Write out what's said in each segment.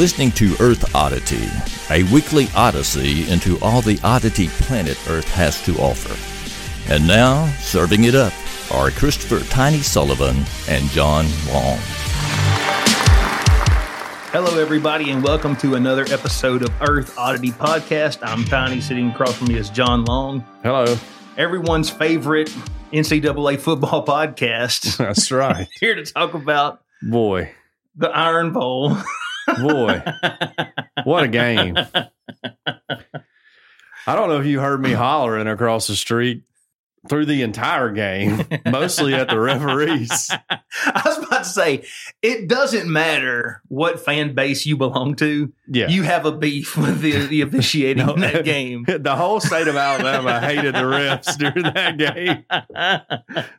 listening to Earth Oddity, a weekly odyssey into all the oddity planet Earth has to offer. And now, serving it up are Christopher Tiny Sullivan and John Long. Hello, everybody, and welcome to another episode of Earth Oddity Podcast. I'm Tiny, sitting across from me is John Long, Hello. everyone's favorite NCAA football podcast. That's right. Here to talk about Boy, the Iron Bowl. Boy, what a game. I don't know if you heard me hollering across the street through the entire game, mostly at the referees. I was about to say, it doesn't matter what fan base you belong to, Yeah. you have a beef with the, the officiating No. in that game. the whole state of Alabama hated the refs during that game.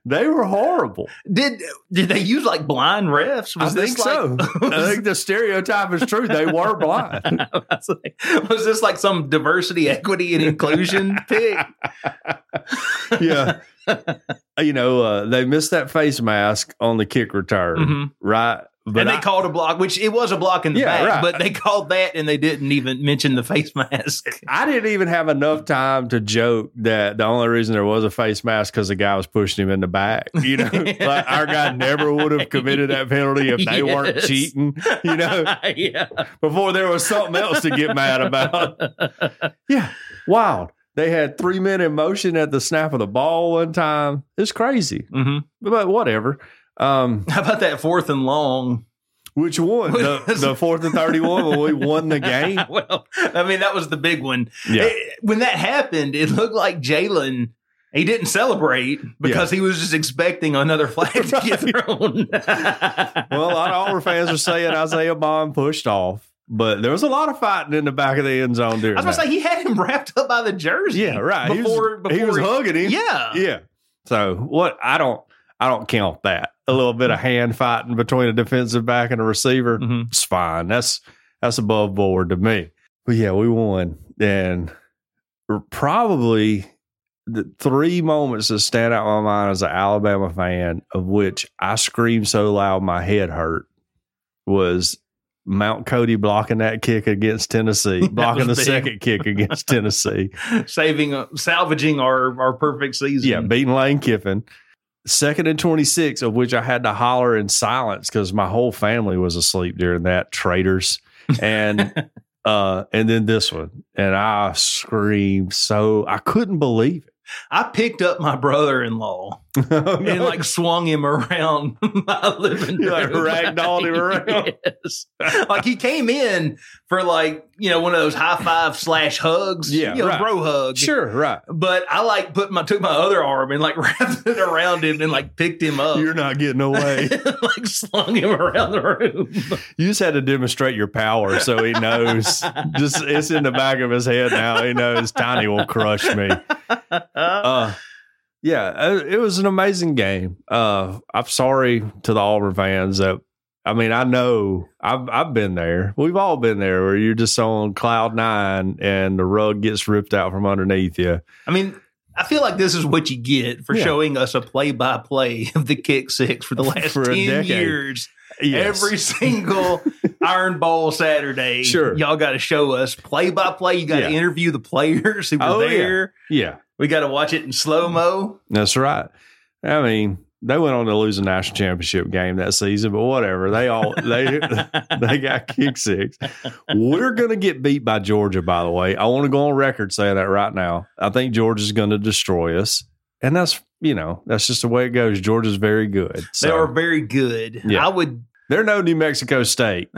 They were horrible. Did did they use like blind refs? I this think so. like- I think the stereotype is true. They were blind. was, like, was this like some diversity, equity, and inclusion pick? yeah. You know, uh, they missed that face mask on the kick return, Mhm. right? But and they I- called a block, which it was a block in the Yeah, back, right. but they called that and they didn't even mention the face mask. I didn't even have enough time to joke that the only reason there was a face mask because the guy was pushing him in the back. You know, like our guy never would have committed that penalty if they weren't cheating. You know, yeah. before there was something else to get mad about. Yeah, wild. They had three men in motion at the snap of the ball one time. It's crazy, hmm but whatever. Um, How about that fourth and long? which one? The, the fourth and thirty-one when we won the game. well, I mean, that was the big one. Yeah. It- when that happened, it looked like Jalen. He didn't celebrate because he was just expecting another flag to get thrown. Well, a lot of Auburn fans are saying Isaiah Bond pushed off, but there was a lot of fighting in the back of the end zone during I was gonna say he had him wrapped up by the jersey. yeah, right. Before, he was, before he was hugging him. Yeah, yeah. So what? I don't. I don't count that. A little bit of hand fighting between a defensive back and a receiver. Mhm. It's fine. That's that's above board to me. But yeah, we won, and probably the three moments that stand out in my mind as an Alabama fan, of which I screamed so loud my head hurt, was Mount Cody blocking that kick against Tennessee, blocking the big. second kick against Tennessee. saving, uh, salvaging our our perfect season. Yeah, beating Lane Kiffin. Second and 26, of which I had to holler in silence because my whole family was asleep during that. Traitors. And uh and then this one. And I screamed so I couldn't believe it. I picked up my brother-in-law and like swung him around my living room. Like, ragdolled him around? Yes. Like he came in for like you know one of those high five slash hugs. Yeah, you know, right. bro hug. sure, right. But I like put my took my other arm and like wrapped it around him and like picked him up. You're not getting away. like slung him around the room. You just had to demonstrate your power so he knows. just it's in the back of his head now. He knows Tiny will crush me. uh, yeah, uh, it was an amazing game. Uh, I'm sorry to the Auburn fans that. I mean, I know I've I've been there. We've all been there where you're just on cloud nine and the rug gets ripped out from underneath you. I mean, I feel like this is what you get for Yeah. showing us a play by play of the kick six for the last For a 10 decade. years. Yes. Every single Iron Bowl Saturday. Sure. Y'all got to show us play by play. You got to Yeah. interview the players who were Oh, yeah. there. yeah, We got to watch it in slow mo. that's right. I mean, they went on to lose a national championship game that season, but whatever. They all they they got kick six. We're going to get beat by Georgia, by the way. I want to go on record saying that right now. I think Georgia's going to destroy us. And that's, you know, that's just the way it goes. Georgia's very good. So They are very good. Yeah. I would. they're no New Mexico State,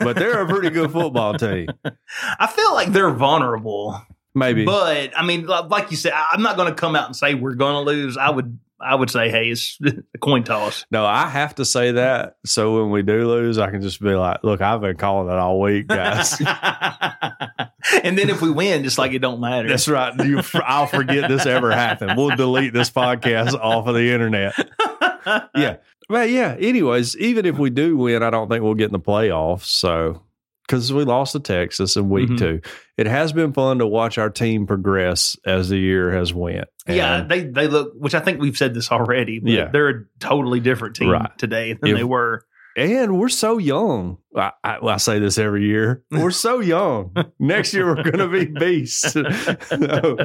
but they're a pretty good football team. I feel like they're vulnerable, Maybe. but I mean, like you said, I'm not going to come out and say we're going to lose. I would, I would say, hey, it's a coin toss. no, I have to say that. So when we do lose, I can just be like, look, I've been calling it all week, guys. and then if we win, just like it don't matter. That's right. You, I'll forget this ever happened. We'll delete this podcast off of the internet. Yeah. Well, yeah. Anyways, even if we do win, I don't think we'll get in the playoffs. So, because we lost to Texas in week Mhm. two, it has been fun to watch our team progress as the year has went. Yeah, they they look, which I think we've said this already. But Yeah. they're a totally different team Right. today than If- they were. and we're so young. I, I, I say this every year. We're so young. Next year we're going to be beasts. so,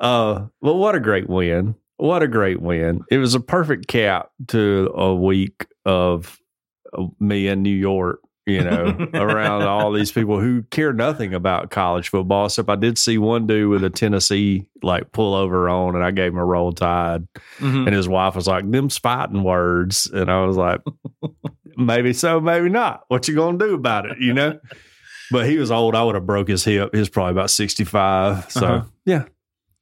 uh, well, what a great win! What a great win! It was a perfect cap to a week of me in New York. You know, around all these people who care nothing about college football. Except I did see one dude with a Tennessee like pullover on, and I gave him a roll tide. Mhm. And his wife was like, "Them's fighting words," and I was like, "Maybe so, maybe not. What you gonna do about it?" You know. But he was old. I would have broke his hip. He was probably about sixty five. So Uh-huh. yeah.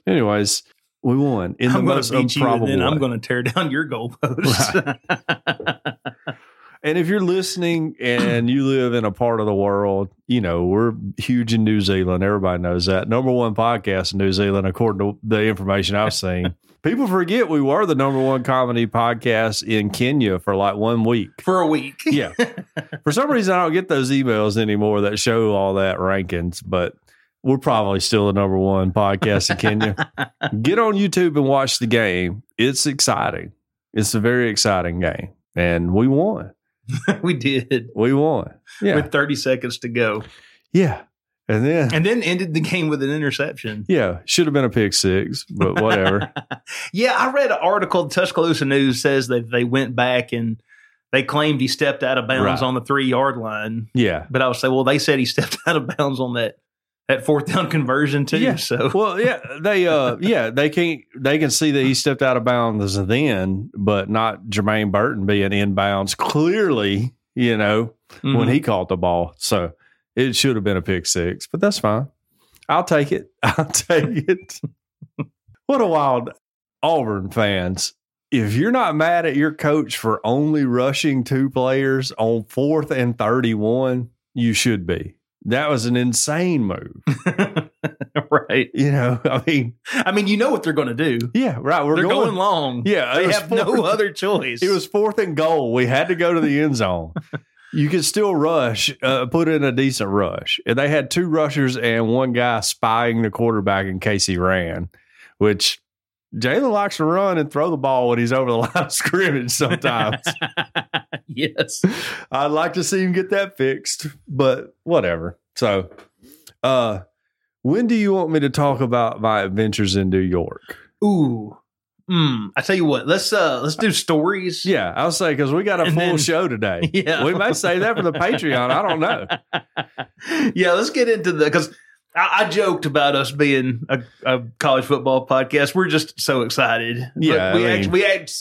Anyways, we won in the I'm most you, improbable and then I'm going to tear down your goalposts. And if you're listening and you live in a part of the world, you know, we're huge in New Zealand. Everybody knows that. Number one podcast in New Zealand, according to the information I've seen. People forget we were the number one comedy podcast in Kenya for like one week. For a week. Yeah. For some reason, I don't get those emails anymore that show all that rankings, but we're probably still the number one podcast in Kenya. Get on YouTube and watch the game. It's exciting. It's a very exciting game. And we won. we did. We won. Yeah. With 30 seconds to go. yeah. And then, And then ended the game with an interception. yeah, should have been a pick six, but whatever. yeah, I read an article. Tuscaloosa News says that they went back and they claimed he stepped out of bounds Right. on the three yard line. yeah. But I would say, well, they said he stepped out of bounds on that that fourth down conversion too. Yeah. So Well, yeah, they uh yeah, they can't, they can see that he stepped out of bounds then, but not Jermaine Burton being inbounds clearly, you know, when Mhm. he caught the ball. So it should have been a pick six, but that's fine. I'll take it. I'll take it. what a wild Auburn fans. If you're not mad at your coach for only rushing two players on fourth and 31, you should be. That was an insane move. right. You know, I mean, I mean, you know what they're going to do. yeah, right. We're they're going, going, long. Yeah, they have no other choice. It was fourth and goal. We had to go to the end zone. You could still rush, uh, put in a decent rush. And they had two rushers and one guy spying the quarterback in case he ran, which Jalen likes to run and throw the ball when he's over the line of scrimmage sometimes. yes. I'd like to see him get that fixed, but whatever. So, uh, when do you want me to talk about my adventures in New York? Ooh. Hmm. I tell you what. Let's uh let's do stories. Yeah, I'll say because we got a And full then- show today. Yeah. We may say that for the Patreon. I don't know. yeah, let's get into the because I, I joked about us being a, a college football podcast. We're just so excited. But Yeah, we I mean- actually, we act,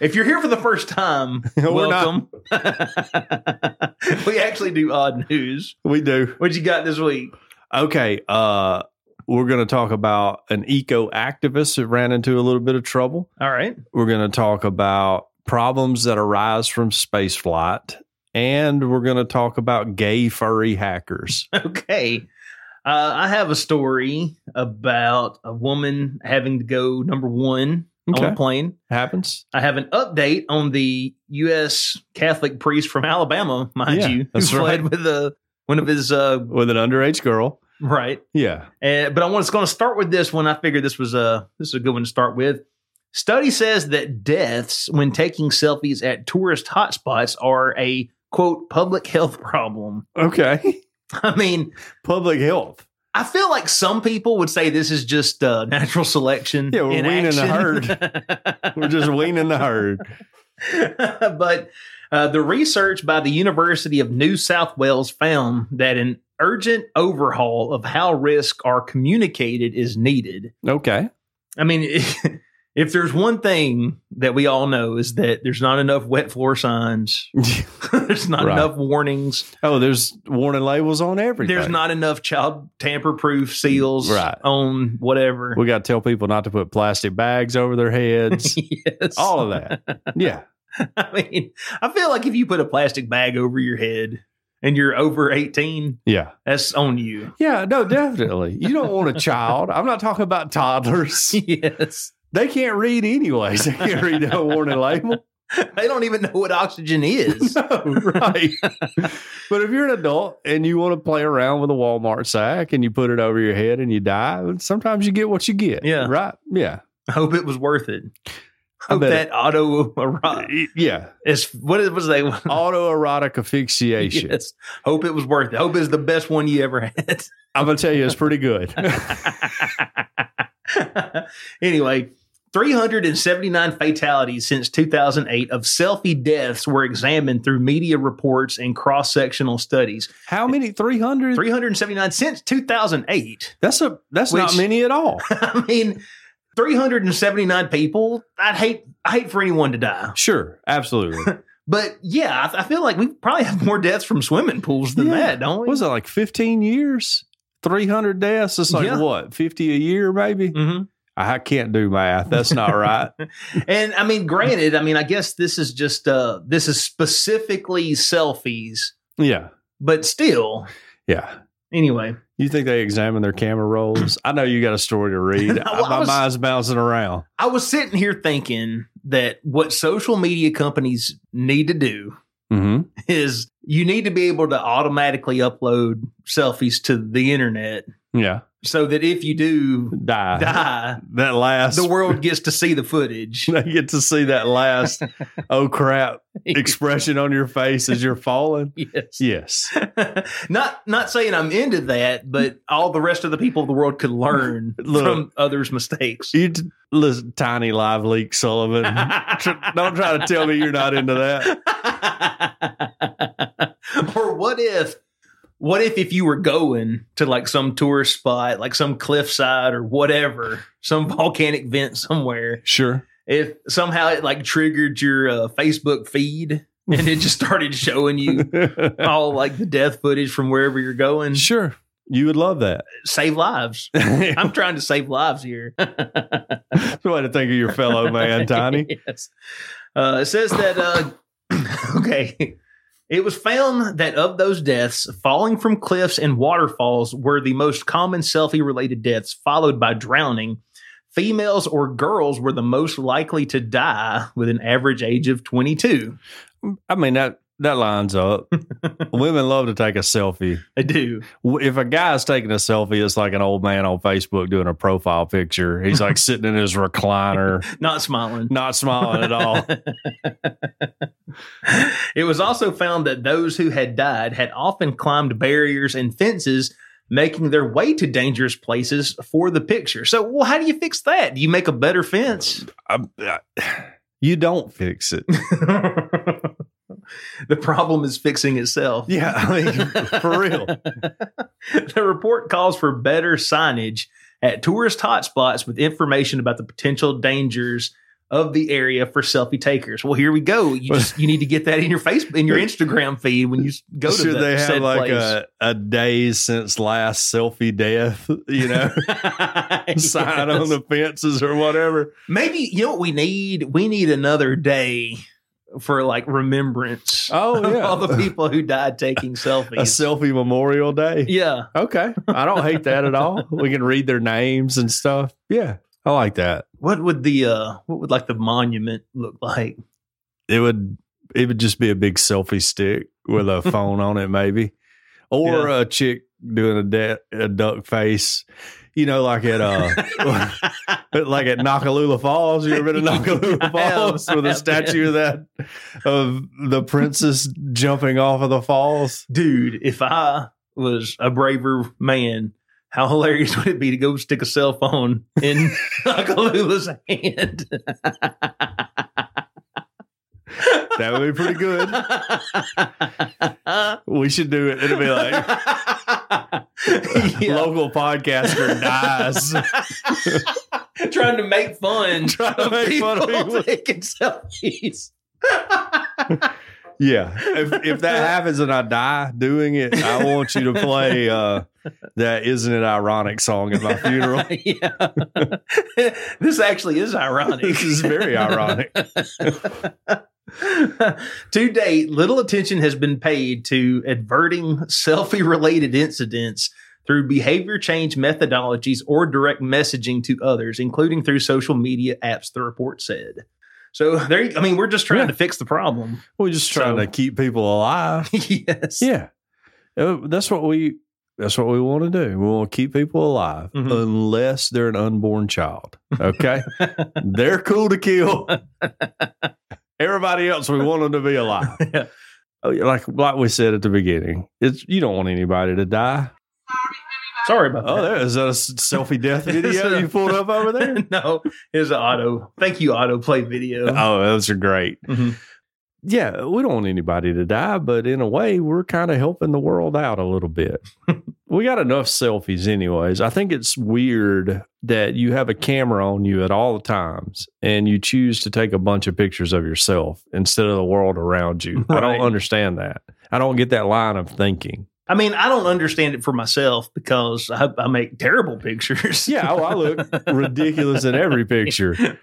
if you're here for the first time, welcome. we actually do odd news. We do. What you got this week? Okay. Uh, we're going to talk about an eco activist that ran into a little bit of trouble. All right. We're going to talk about problems that arise from space flight. And we're going to talk about gay furry hackers. Okay. Uh, I have a story about a woman having to go number one on a plane. Happens. I have an update on the U.S. Catholic priest from Alabama, mind Yeah, you, who fled right. with a, one of his uh, With an underage girl. right. Yeah. Uh, but I was going to start with this one. I figured this was a this is a good one to start with. Study says that deaths when taking selfies at tourist hotspots are a quote public health problem. Okay. I mean, Public health. I feel like some people would say this is just uh, natural selection. Yeah, we're in weaning the herd. We're just weaning the herd. but uh, the research by the University of New South Wales found that an urgent overhaul of how risks are communicated is needed. Okay. I mean, if there's one thing that we all know is that there's not enough wet floor signs, there's not Right. enough warnings, oh, there's warning labels on everything. there's not enough child tamper proof seals Right. on whatever. We got to tell people not to put plastic bags over their heads. yes. all of that. Yeah. I mean, I feel like if you put a plastic bag over your head and you're over 18, Yeah. that's on you. Yeah. No, definitely. You don't want a child. I'm not talking about toddlers. yes. They can't read anyways. They can't read that warning label. They don't even know what oxygen is. No, right. but if you're an adult and you want to play around with a Walmart sack and you put it over your head and you die, sometimes you get what you get. Yeah. Right. Yeah. I hope it was worth it. I Hope that auto erotic it- yeah, is what is was they autoerotic asphyxiation. yes. Hope it was worth it. Hope it's the best one you ever had. I'm gonna tell you, it's pretty good. anyway, 379 fatalities since 2008 of selfie deaths were examined through media reports and cross sectional studies. How many? Three hundred? 379 since 2008. That's a that's not many at all. I mean, 379 people. I'd hate I hate for anyone to die. Sure, absolutely. But yeah, I, I feel like we probably have more deaths from swimming pools than Yeah. that, don't we? was it like 15 years? 300 deaths? It's like Yeah. what, 50 a year maybe? Mhm. I can't do math. That's not right. And I mean, granted, I mean, I guess this is just uh this is specifically selfies, yeah. but still, Yeah. anyway. You think they examine their camera rolls? I know you got a story to read. Well, My was- mind's bouncing around. I was sitting here thinking that what social media companies need to do Mm-hmm. is you need to be able to automatically upload selfies to the internet Yeah. so that if you do Die. die, That last. the world gets to see the footage. They get to see that last, oh crap, expression on your face as you're falling. yes. Yes. not not saying I'm into that, but all the rest of the people of the world could learn Look. from others' mistakes. You t- listen, tiny live leak, Sullivan. Don't try to tell me you're not into that. or what if what if if you were going to like some tourist spot, like some cliffside or whatever, some volcanic vent somewhere, Sure. if somehow it like triggered your uh, Facebook feed and it just started showing you all like the death footage from wherever you're going, sure. You would love that. save lives. I'm trying to save lives here. way to think of your fellow man, Tiny. yes. Uh, it says that, uh, okay, it was found that of those deaths, falling from cliffs and waterfalls were the most common selfie related deaths, followed by drowning. Females or girls were the most likely to die with an average age of 22. I mean that that lines up. Women love to take a selfie. I do. If a guy's taking a selfie, it's like an old man on Facebook doing a profile picture. He's like sitting in his recliner, Not smiling. not smiling at all. it was also found that those who had died had often climbed barriers and fences, making their way to dangerous places for the picture. So, well, how do you fix that? Do you make a better fence? Um, uh, I- I- you don't fix it. the problem is fixing itself. Yeah, I mean, for real. the report calls for better signage at tourist hotspots with information about the potential dangers of the area for selfie takers. Well, here we go. You just you need to get that in your Facebook in your Instagram feed when you go to Should the they have said like place. a, a days since last selfie death, you know, sign on the fences or whatever? Maybe you know what we need? We need another day for like remembrance. Oh, of yeah. all the people who died taking selfies. A selfie memorial day. yeah, Okay. I don't hate that at all. We can read their names and stuff. Yeah. I like that. what would the uh what would like the monument look like? It would it would just be a big selfie stick with a phone on it, maybe. Or a chick doing a, de- a duck face. You know, like at uh like at Noccalula Falls. You ever been to Noccalula have. Falls with a statue of that of the princess jumping off of the falls? Dude, if I was a braver man, how hilarious would it be to go stick a cell phone in Noccalula's hand? That would be pretty good. We should do it. It'll be like Yeah. local podcaster dies. Trying to make fun Trying to of make fun of people. taking selfies. Yeah. If if that happens and I die doing it, I want you to play uh that isn't it ironic song at my funeral. yeah. this actually is ironic. This is very ironic. to date, little attention has been paid to averting selfie related incidents through behavior change methodologies or direct messaging to others, including through social media apps, the report said. So there, you- I mean, we're just trying Yeah. to fix the problem. We're just trying So- to keep people alive. yes. Yeah. Uh, That's what we That's what we want to do. We want to keep people alive Mhm. unless they're an unborn child. Okay. they're cool to kill. Everybody else, we want them to be alive. Yeah. Oh, Like like we said at the beginning, it's you don't want anybody to die. Sorry about Oh, that. there is that a selfie death video you pulled up over there? no, it's an auto. Thank you, auto play video. Oh, those are great. Mhm. Yeah, we don't want anybody to die, but in a way, we're kind of helping the world out a little bit. We got enough selfies, anyways. I think it's weird that you have a camera on you at all times and you choose to take a bunch of pictures of yourself instead of the world around you. I don't understand that. I don't get that line of thinking. I mean, I don't understand it for myself because I, I make terrible pictures. Yeah, oh, I look ridiculous in every picture.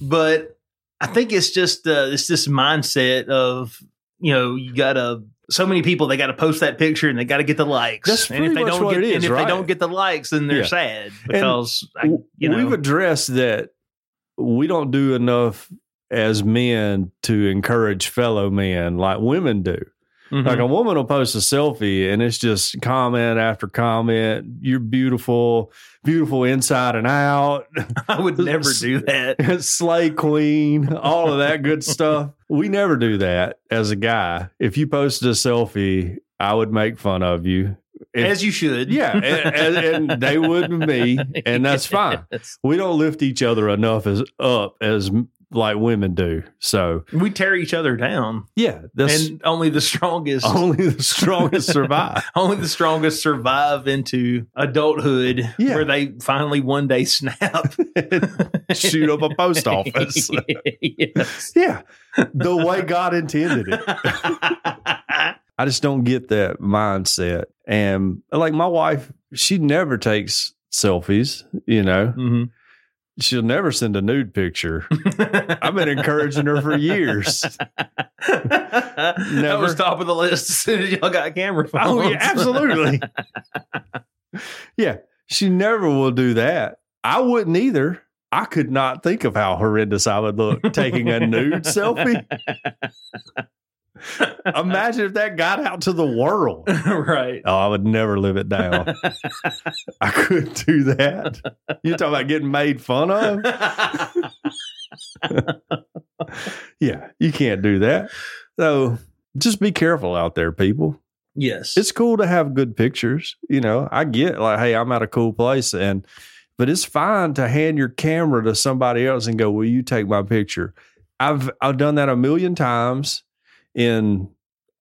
but I think it's just uh, it's this mindset of you know you gotta so many people they got to post that picture and they got to get the likes. That's and if they much don't what get it is, and if right? they don't get the likes, then they're Yeah. sad because I, you know We've addressed that we don't do enough as men to encourage fellow men like women do. Mhm. Like a woman will post a selfie and it's just comment after comment. You're beautiful, beautiful inside and out. I would never do that. Slay queen, all of that good stuff. We never do that as a guy. If you posted a selfie, I would make fun of you. If- As you should. yeah, and, and, and they would me, and that's fine. We don't lift each other enough as up as like women do. So We tear each other down, yeah, and only the strongest, only the strongest survive. only the strongest survive into adulthood, Yeah. where they finally one day snap. Shoot up a post office. yes. yeah, the way God intended it. I just don't get that mindset. And like my wife, she never takes selfies. You know, Mhm. She'll never send a nude picture. I've been encouraging her for years. That was top of the list as soon as y'all got a camera phones. Oh, yeah, absolutely. yeah, she never will do that. I wouldn't either. I could not think of how horrendous I would look taking a nude selfie. Imagine if that got out to the world. right. Oh, I would never live it down. I couldn't do that. You talking about getting made fun of? Yeah, you can't do that. So just be careful out there, people. yes. it's cool to have good pictures. You know, I get like, hey, I'm at a cool place, and but it's fine to hand your camera to somebody else and go, "Will you take my picture?" I've I've done that a million times in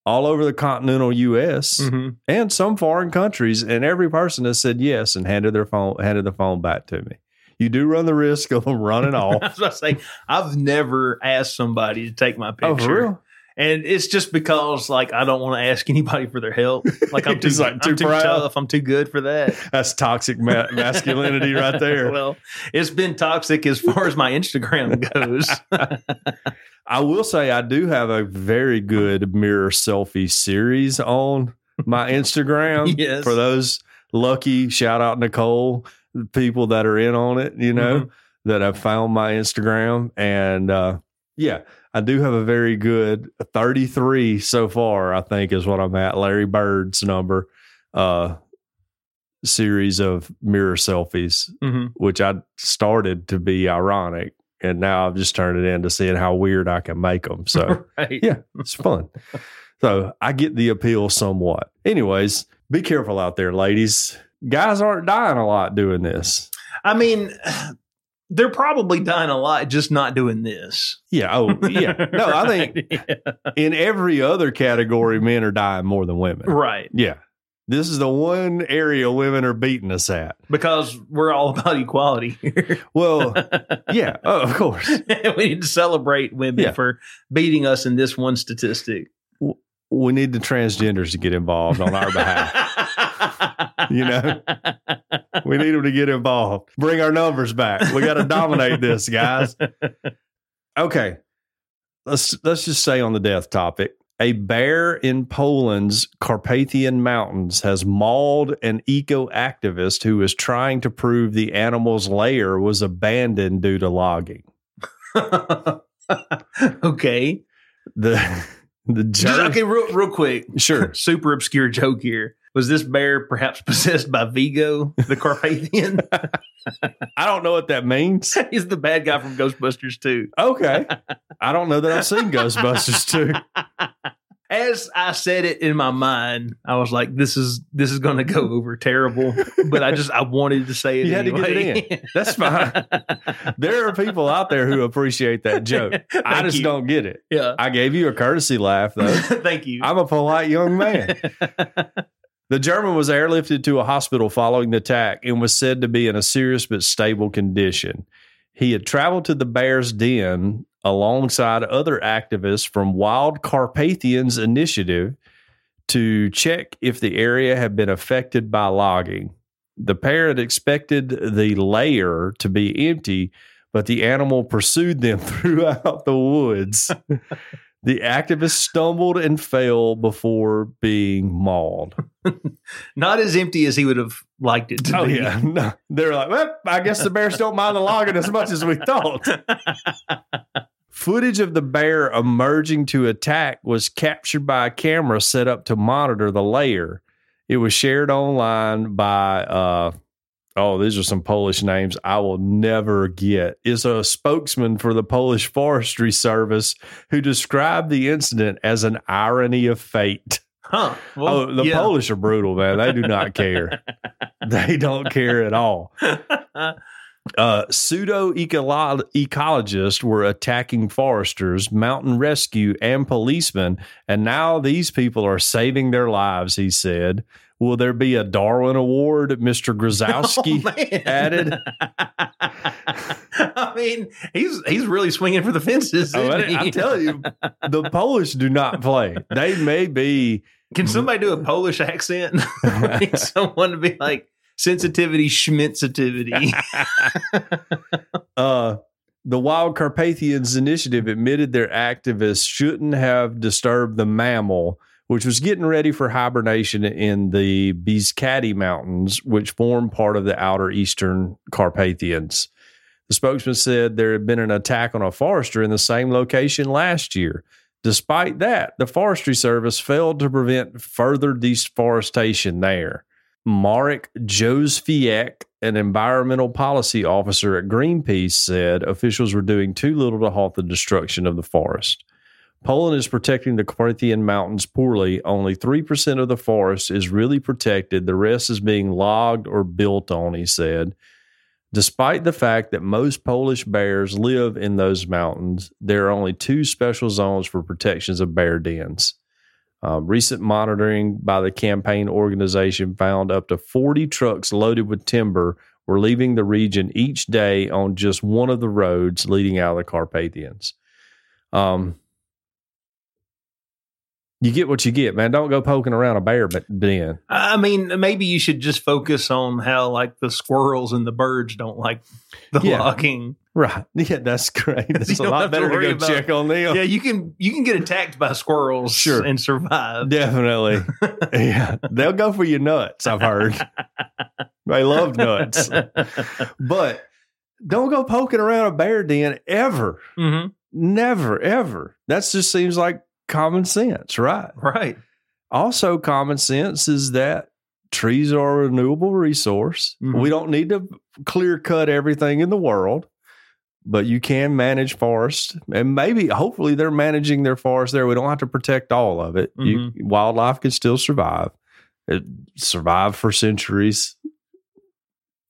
all over the continental U.S. Mhm. and some foreign countries, and every person has said yes and handed their phone handed the phone back to me. You do run the risk of them running off. I was about to say, I've never asked somebody to take my picture. oh, for real? And it's just because, like, I don't want to ask anybody for their help. Like, I'm too, like I'm too too proud. tough. I'm too good for that. That's toxic ma- masculinity right there. well, it's been toxic as far as my Instagram goes. I will say I do have a very good mirror selfie series on my Instagram. Yes. For those lucky, shout out Nicole, people that are in on it, you know, Mhm. that have found my Instagram. And uh, yeah, I do have a very good 33 so far, I think is what I'm at. Larry Bird's number uh series of mirror selfies Mhm. which I started to be ironic, and now I've just turned it into seeing how weird I can make them. So right. yeah, it's fun. So I get the appeal somewhat. Anyways, be careful out there, ladies. Guys aren't dying a lot doing this. I mean, they're probably dying a lot just not doing this. Yeah. Oh, yeah. No, I think Right. in every other category, men are dying more than women. right. Yeah. This is the one area women are beating us at. Because we're all about equality here. Well, yeah, oh, of course. we need to celebrate women Yeah. for beating us in this one statistic. We need the transgenders to get involved on our behalf. You know? We need them to get involved. Bring our numbers back. We got to dominate this, guys. Okay. Let's let's just say on the death topic. A bear in Poland's Carpathian Mountains has mauled an eco activist who was trying to prove the animal's lair was abandoned due to logging. okay. The the jerk, okay, real, real quick. sure. Super obscure joke here. Was this bear perhaps possessed by Vigo, the Carpathian? I don't know what that means. He's the bad guy from Ghostbusters too. Okay. I don't know that I've seen Ghostbusters too. As I said it in my mind, I was like, "This is this is going to go over terrible," but I just I wanted to say it. You had to get it in. That's fine. There are people out there who appreciate that joke. I just you. don't get it. Yeah. I gave you a courtesy laugh though. Thank you. I'm a polite young man. The German was airlifted to a hospital following the attack and was said to be in a serious but stable condition. He had traveled to the bear's den alongside other activists from Wild Carpathians Initiative to check if the area had been affected by logging. The pair had expected the lair to be empty, but the animal pursued them throughout the woods. the activist stumbled and fell before being mauled. Not as empty as he would have liked it to Oh be. yeah, no. they're like, well, I guess the bears don't mind the logging as much as we thought. Footage of the bear emerging to attack was captured by a camera set up to monitor the lair. It was shared online by uh oh, these are some Polish names I will never get. Is a spokesman for the Polish Forestry Service who described the incident as an irony of fate. Huh. Well, oh, the yeah. Polish are brutal, man. They do not care. they don't care at all. Uh, pseudo ecologists were attacking foresters, mountain rescue, and policemen, and now these people are saving their lives, he said. Will there be a Darwin Award, Mr. Grozowski? Oh, added. I mean, he's he's really swinging for the fences. Oh, I? I tell you, the Polish do not play. They may be Can somebody do a Polish accent? Someone to be like sensitivity, schmitzitivity. Uh, the Wild Carpathians Initiative admitted their activists shouldn't have disturbed the mammal, which was getting ready for hibernation in the Biskati Mountains, which form part of the outer eastern Carpathians. The spokesman said there had been an attack on a forester in the same location last year. Despite that, the Forestry Service failed to prevent further deforestation there. Marek Josfiak, an environmental policy officer at Greenpeace, said officials were doing too little to halt the destruction of the forest. Poland is protecting the Carpathian Mountains poorly. Only 3% of the forest is really protected. The rest is being logged or built on, he said. Despite the fact that most Polish bears live in those mountains, there are only two special zones for protections of bear dens. Uh, recent monitoring by the campaign organization found up to 40 trucks loaded with timber were leaving the region each day on just one of the roads leading out of the Carpathians. Um, you get what you get, man. Don't go poking around a bear but den. I mean, maybe you should just focus on how like the squirrels and the birds don't like the Yeah. logging. Right. Yeah, that's great. That's a lot have to better to, go about- check on them. Yeah, you can you can get attacked by squirrels Sure. and survive. Definitely. yeah. They'll go for your nuts, I've heard. they love nuts. But don't go poking around a bear den ever. hmm Never, ever. That just seems like common sense, right? Right. Also, common sense is that trees are a renewable resource. Mhm. We don't need to clear cut everything in the world, but you can manage forests. And maybe, hopefully, they're managing their forest there. We don't have to protect all of it. You, wildlife can still survive. It survived for centuries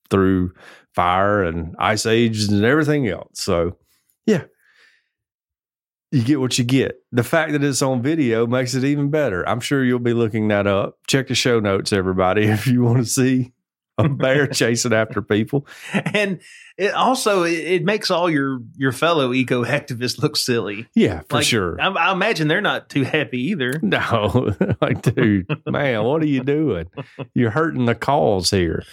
through fire and ice ages and everything else. So, yeah, you get what you get. The fact that it's on video makes it even better. I'm sure you'll be looking that up. Check the show notes, everybody, if you want to see a bear chasing after people. And it also it, makes all your your fellow eco activists look silly. Yeah, for Like, sure. I, I imagine they're not too happy either. No, like, dude, man, what are you doing? You're hurting the cause here.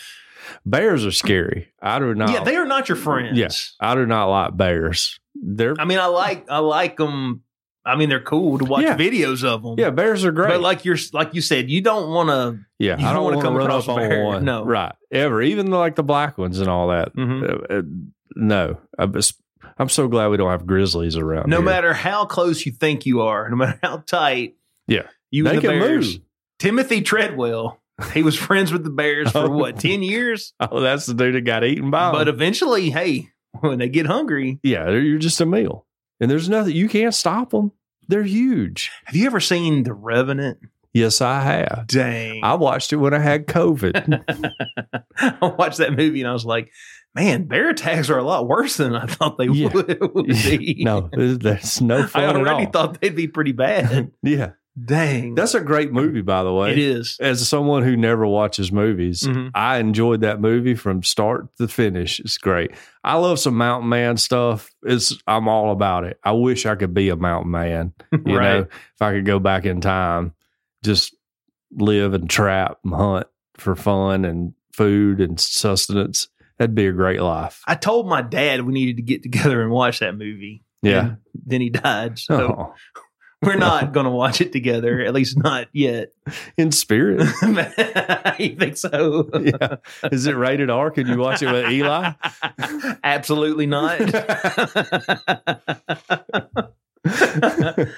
Bears are scary. I do not. Yeah, they are not your friends. Yes, I do not like bears. They're I mean, I like I like them. I mean, they're cool to watch Yeah. videos of them. yeah, bears are great. But like you're like you said, you don't want to. yeah, you I don't don't wanna come run across up on bear. one. No. right? Ever, even like the black ones and all that. Mhm. Uh, uh, no, I'm, so glad we don't have grizzlies around. No here. matter how close you think you are, no matter how tight. Yeah. you they the can Bears. move. Timothy Treadwell He was friends with the bears for what ten years, Oh, that's the dude that got eaten by but eventually, hey, when they get hungry, yeah, you're just a meal, and there's nothing you can't stop them. They're huge. have you ever seen The Revenant? Yes, I have. Dang, I watched it when I had COVID. I watched that movie and I was like, man, bear attacks are a lot worse than I thought they Yeah. would, be. no, there's, no I fun at already thought they'd be pretty bad. yeah, Dang, that's a great movie, by the way. it is. As someone who never watches movies, Mhm. I enjoyed that movie from start to finish. It's great. I love some mountain man stuff. It's I'm all about it. I wish I could be a mountain man. You right. know, if I could go back in time, just live and trap and hunt for fun and food and sustenance. That'd be a great life. I told my dad we needed to get together and watch that movie. Yeah. Then he died. So Oh, we're not going to watch it together, at least not yet. in spirit. you think so? yeah. Is it rated R? Can you watch it with Eli? Absolutely not.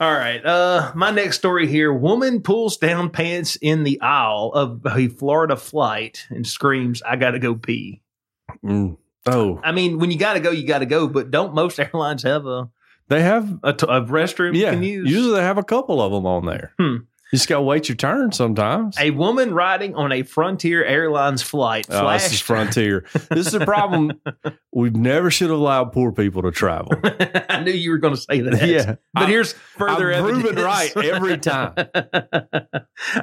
All right. Uh my next story here. Woman pulls down pants in the aisle of a Florida flight and screams, I gotta go pee. Mm. Oh, I mean, when you gotta go, you gotta go, but don't most airlines have a they have. a, t- a restroom you Yeah, can use? usually they have a couple of them on there. Hmm. You just got to wait your turn sometimes. A woman riding on a Frontier Airlines flight Oh, this is. Frontier. this is a problem. We never should have allowed poor people to travel. I knew you were going to say that. yeah, But I- here's further I'm proven evidence. right every time.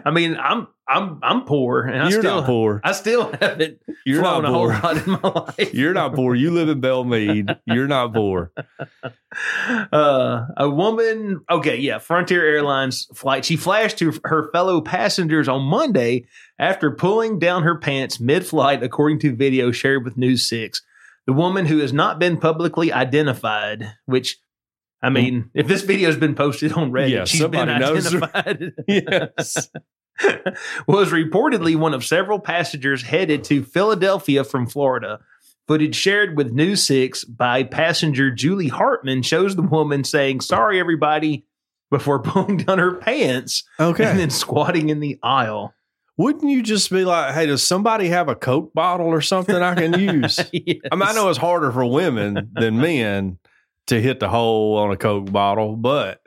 I mean, I'm I'm I'm poor, and I you're still not poor. I still haven't You're flown not a whole poor. lot in my life. You're not poor. You live in Belmead. You're not poor. uh, a woman. Okay, yeah, Frontier Airlines flight. She flashed to her fellow passengers on Monday after pulling down her pants mid-flight, according to video shared with News Six. The woman who has not been publicly identified, which. I mean, if this video has been posted on Reddit, Yeah, she's been identified. Yes. was reportedly one of several passengers headed to Philadelphia from Florida. Footage shared with News 6 by passenger Julie Hartman shows the woman saying, Sorry, everybody, before pulling down her pants Okay. and then squatting in the aisle. Wouldn't you just be like, hey, does somebody have a Coke bottle or something I can use? I mean, I know it's harder for women than men to hit the hole on a Coke bottle, but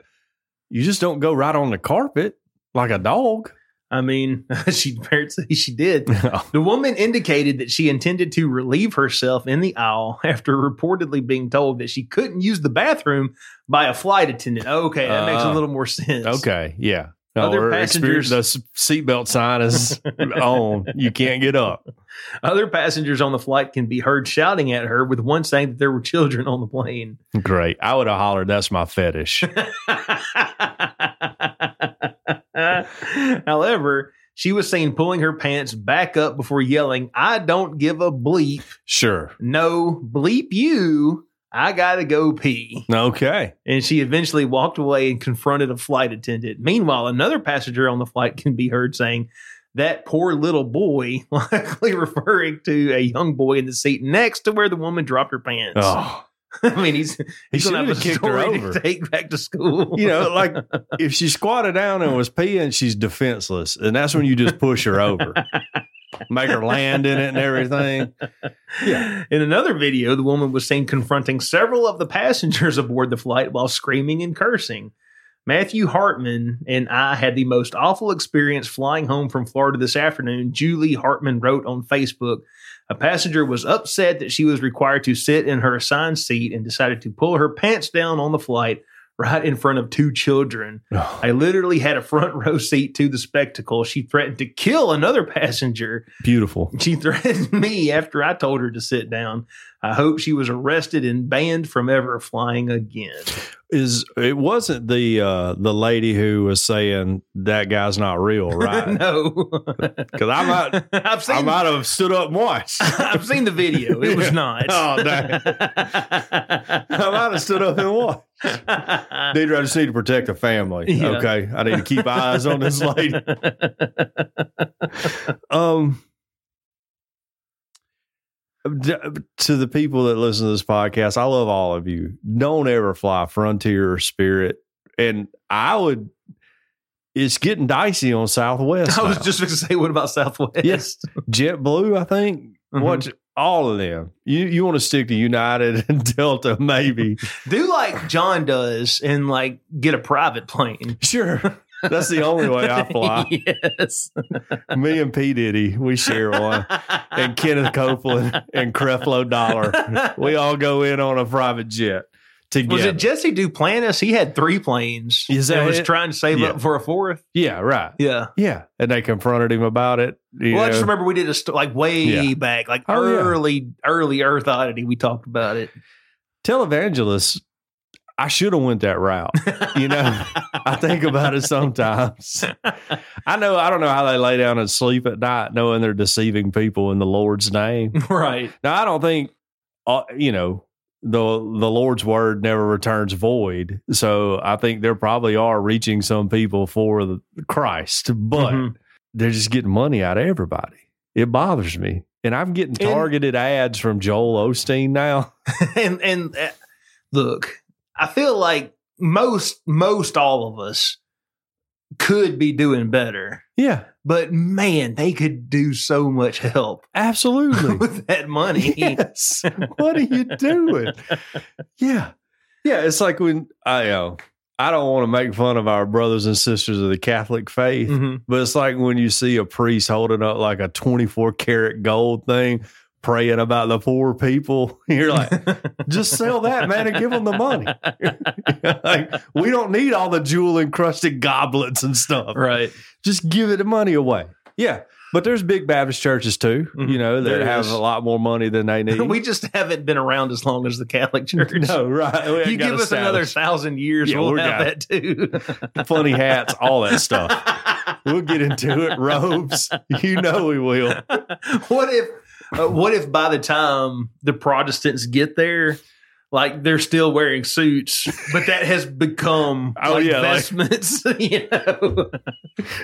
you just don't go right on the carpet like a dog. I mean, she apparently she did. The woman indicated that she intended to relieve herself in the aisle after reportedly being told that she couldn't use the bathroom by a flight attendant. Okay, that makes a Uh, little more sense. okay, yeah. Other passengers- the seatbelt sign is on. You can't get up. Other passengers on the flight can be heard shouting at her, with one saying that there were children on the plane. Great. I would have hollered, that's my fetish. However, she was seen pulling her pants back up before yelling, I don't give a bleep. Sure. No, bleep you. I gotta go pee. Okay. And she eventually walked away and confronted a flight attendant. Meanwhile, another passenger on the flight can be heard saying, That poor little boy, likely referring to a young boy in the seat next to where the woman dropped her pants. Oh, I mean, he's, he's going to have a kicked her over. to take back to school. you know, like if she squatted down and was peeing, she's defenseless. And that's when you just push her over, make her land in it and everything. Yeah. In another video, the woman was seen confronting several of the passengers aboard the flight while screaming and cursing. Matthew Hartman and I had the most awful experience flying home from Florida this afternoon, Julie Hartman wrote on Facebook. A passenger was upset that she was required to sit in her assigned seat and decided to pull her pants down on the flight right in front of two children. I literally had a front row seat to the spectacle. She threatened to kill another passenger Beautiful. she threatened me after I told her to sit down. I hope she was arrested and banned from ever flying again. Is it wasn't the uh the lady who was saying that guy's not real, right? no, Because I might I've seen, I might have stood up and watched. I've seen the video. It was not. Oh, dang. I might have stood up and watched. Deidre, I just need to protect the family. Yeah. Okay. I need to keep eyes on this lady. Um to the people that listen to this podcast, I love all of you. Don't ever fly Frontier or Spirit. And I would it's getting dicey on Southwest. I was now. just going to say, what about Southwest? Yes. JetBlue, I think. Mhm. Watch all of them. You you want to stick to United and Delta, maybe. Do like John does and like get a private plane. Sure. That's the only way I fly. yes. Me and P. Diddy, we share one. And Kenneth Copeland and Creflo Dollar. We all go in on a private jet together. Was it Jesse Duplantis? He had three planes. Is that and was it? trying to save Yeah. up for a fourth. yeah, right. Yeah. Yeah. And they confronted him about it. Well, I just remember we did a st- like way Yeah. back, like Oh, yeah. early, early Earth Oddity. We talked about it. televangelists, I should have went that route. You know, I think about it sometimes. I know I don't know how they lay down and sleep at night knowing they're deceiving people in the Lord's name. right. Now I don't think uh, you know the the Lord's word never returns void. So I think there probably are reaching some people for the Christ, but Mhm. they're just getting money out of everybody. It bothers me. And I'm getting And- targeted ads from Joel Osteen now. and and uh, look, I feel like most most all of us could be doing better, Yeah, but man, they could do so much help absolutely. with that money. Yes. What are you doing? Yeah. Yeah. It's like when I uh, I don't want to make fun of our brothers and sisters of the Catholic faith, Mhm. but it's like when you see a priest holding up like a 24 karat gold thing, praying about the poor people. You're like, just sell that, man, and give them the money. like, we don't need all the jewel encrusted goblets and stuff. right. Just give it the money away. Yeah. But there's big Baptist churches too, Mhm. you know, that There have is. a lot more money than they need. we just haven't been around as long as the Catholic Church. No, right. You give us another thousand years, Yeah, we'll we have that too. funny hats, all that stuff. We'll get into it. Robes, you know we will. what if uh, what if by the time the Protestants get there, like they're still wearing suits, but that has become Oh, like yeah, like- you know?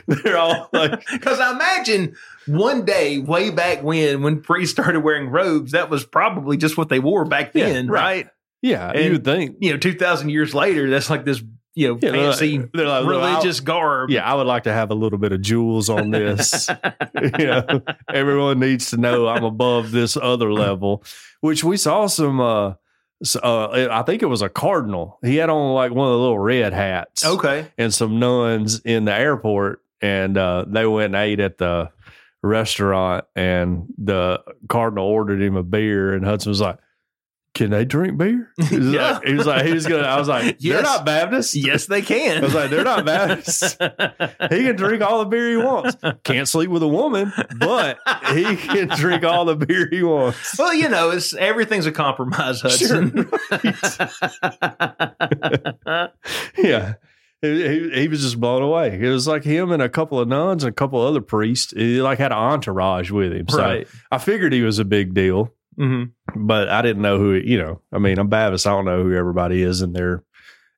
They're all like, Because I imagine one day, way back when, when priests started wearing robes, that was probably just what they wore back Yeah, then, right. right? yeah, And- you would think. You know, two thousand years later, that's like this, you know, Yeah, they're like- fancy they're like, "Look, I'll- religious garb. Yeah, I would like to have a little bit of jewels on this. you know, everyone needs to know I'm above this other level, which we saw some. uh s- uh, I think it was a cardinal. He had on like one of the little red hats. Okay. and some nuns in the airport and uh, they went and ate at the restaurant and the cardinal ordered him a beer and Hudson was like, Can they drink beer? He was, Yeah. like, he was like, he was gonna I was like, They're not Baptists. Yes, they can. I was like, they're not Baptist. He can drink all the beer he wants. Can't sleep with a woman, but he can drink all the beer he wants. Well, you know, it's everything's a compromise, Hudson. yeah. He, he, he was just blown away. It was like him and a couple of nuns and a couple other priests. He like had an entourage with him. So right. I figured he was a big deal, hmm but I didn't know who. You know, I mean, I'm Baptist. I don't know who everybody is in their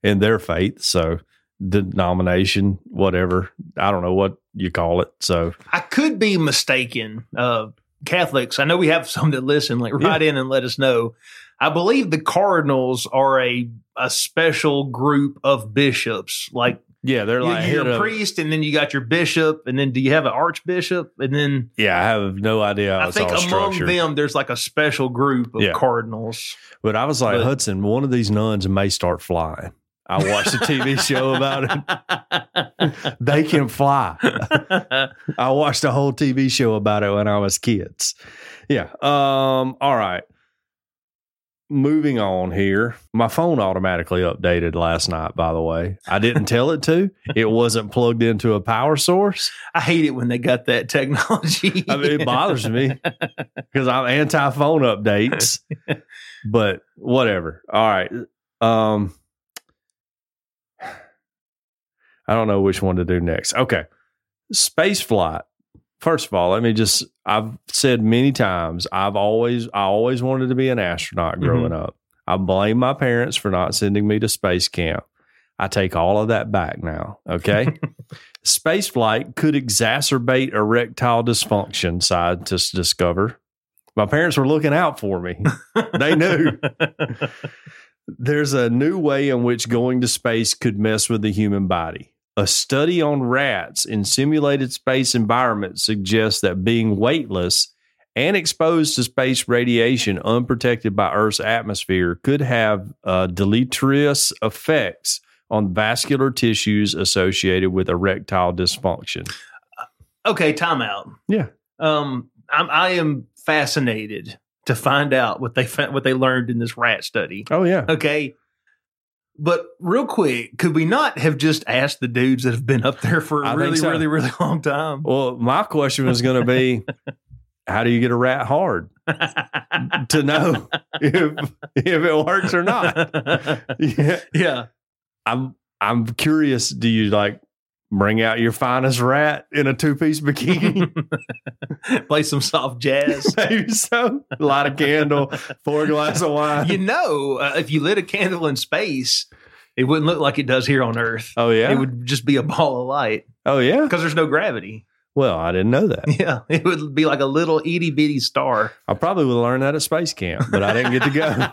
in their faith. So denomination, whatever. I don't know what you call it. So I could be mistaken. Uh, Catholics, I know we have some that listen. Like, write in and let us know. I believe the Cardinals are a a special group of bishops. Like, yeah, they're like you're a of- priest, and then you got your bishop, and then do you have an archbishop? And then Yeah, I have no idea I think among structured. them, there's like a special group of Yeah. cardinals. But I was like, But- Hudson, one of these nuns may start flying. I watched a TV show about it. They can fly. I watched a whole TV show about it when I was kids. Yeah. Um, all right. Moving on here. My phone automatically updated last night, by the way. I didn't tell it to. It wasn't plugged into a power source. I hate it when they got that technology. I mean, it bothers me because I'm anti phone updates. But whatever. All right. Um I don't know which one to do next. Okay. Space flight. First of all, let me just I've said many times, I've always I always wanted to be an astronaut mm-hmm. growing up. I blame my parents for not sending me to space camp. I take all of that back now. Okay. Space flight could exacerbate erectile dysfunction, scientists discover. My parents were looking out for me. they knew. There's a new way in which going to space could mess with the human body. A study on rats in simulated space environments suggests that being weightless and exposed to space radiation unprotected by Earth's atmosphere could have uh, deleterious effects on vascular tissues associated with erectile dysfunction. Okay, timeout. Yeah. Um, I'm, I am fascinated to find out what they fa- what they learned in this rat study. Oh, yeah. Okay. But real quick, could we not have just asked the dudes that have been up there for I a think really, so. really, really long time? Well, my question was going to be how do you get a rat hard to know if, if it works or not? Yeah. yeah. I'm I'm curious. Do you like bring out your finest rat in a two piece bikini? Play some soft jazz. Maybe so. Light a candle, pour a glass of wine. you know, uh, if you lit a candle in space, it wouldn't look like it does here on Earth. oh yeah. It would just be a ball of light oh yeah. because there's no gravity. Well, I didn't know that. Yeah, it would be like a little itty bitty star. I probably would have learned that at space camp, but I didn't get to go.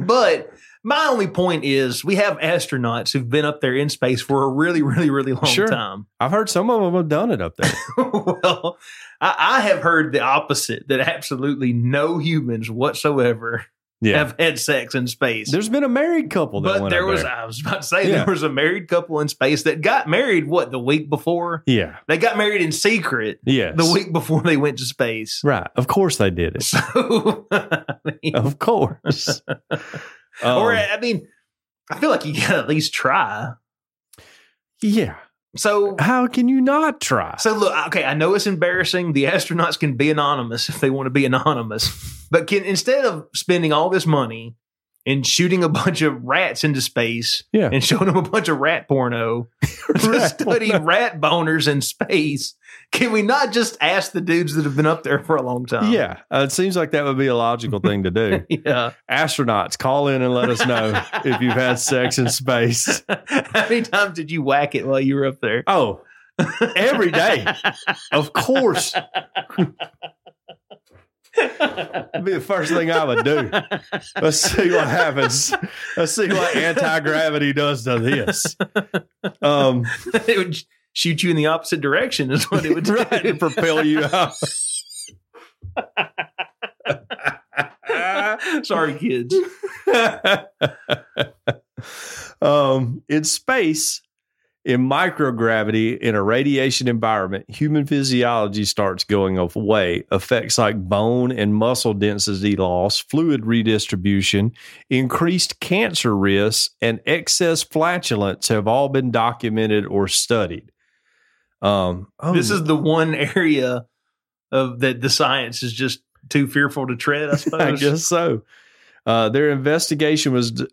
but my only point is we have astronauts who've been up there in space for a really, really, really long Sure. time. I've heard some of them have done it up there. well, I, I have heard the opposite that absolutely no humans whatsoever Yeah. have had sex in space. There's been a married couple that but there was, there. I was about to say, Yeah. there was a married couple in space that got married, what, the week before? Yeah. They got married in secret Yes. the week before they went to space. Right. Of course they did it. So, I mean, Of course. Um, or I mean, I feel like you got to at least try. yeah. So, How can you not try? so look, okay, I know it's embarrassing. The astronauts can be anonymous if they want to be anonymous, but can instead of spending all this money and shooting a bunch of rats into space Yeah. and showing them a bunch of rat porno to Rat study porno. rat boners in space, can we not just ask the dudes that have been up there for a long time? yeah. Uh, it seems like that would be a logical thing to do. Yeah. Astronauts, call in and let us know if you've had sex in space. How many times did you whack it while you were up there? Oh, every day. Of course. It'd be the first thing I would do. Let's see what happens. Let's see what anti gravity does to this. Um, it would shoot you in the opposite direction, is what it would do. right, to propel you out. Sorry, kids. um, in space, in microgravity, in a radiation environment, human physiology starts going away. Effects like bone and muscle density loss, fluid redistribution, increased cancer risks, and excess flatulence have all been documented or studied. Um, oh, This is the one area of that the science is just too fearful to tread, I suppose. I guess so. Uh, their investigation was d-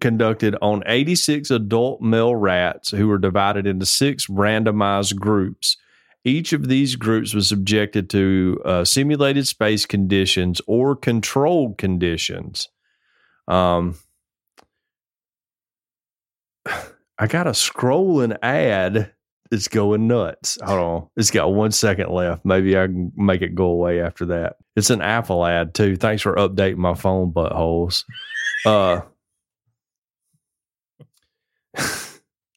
conducted on 86 adult male rats who were divided into six randomized groups. Each of these groups was subjected to uh, simulated space conditions or controlled conditions. Um, I got a scrolling ad that's going nuts. Hold on. It's got one second left. Maybe I can make it go away after that. It's an Apple ad too. Thanks for updating my phone buttholes. Uh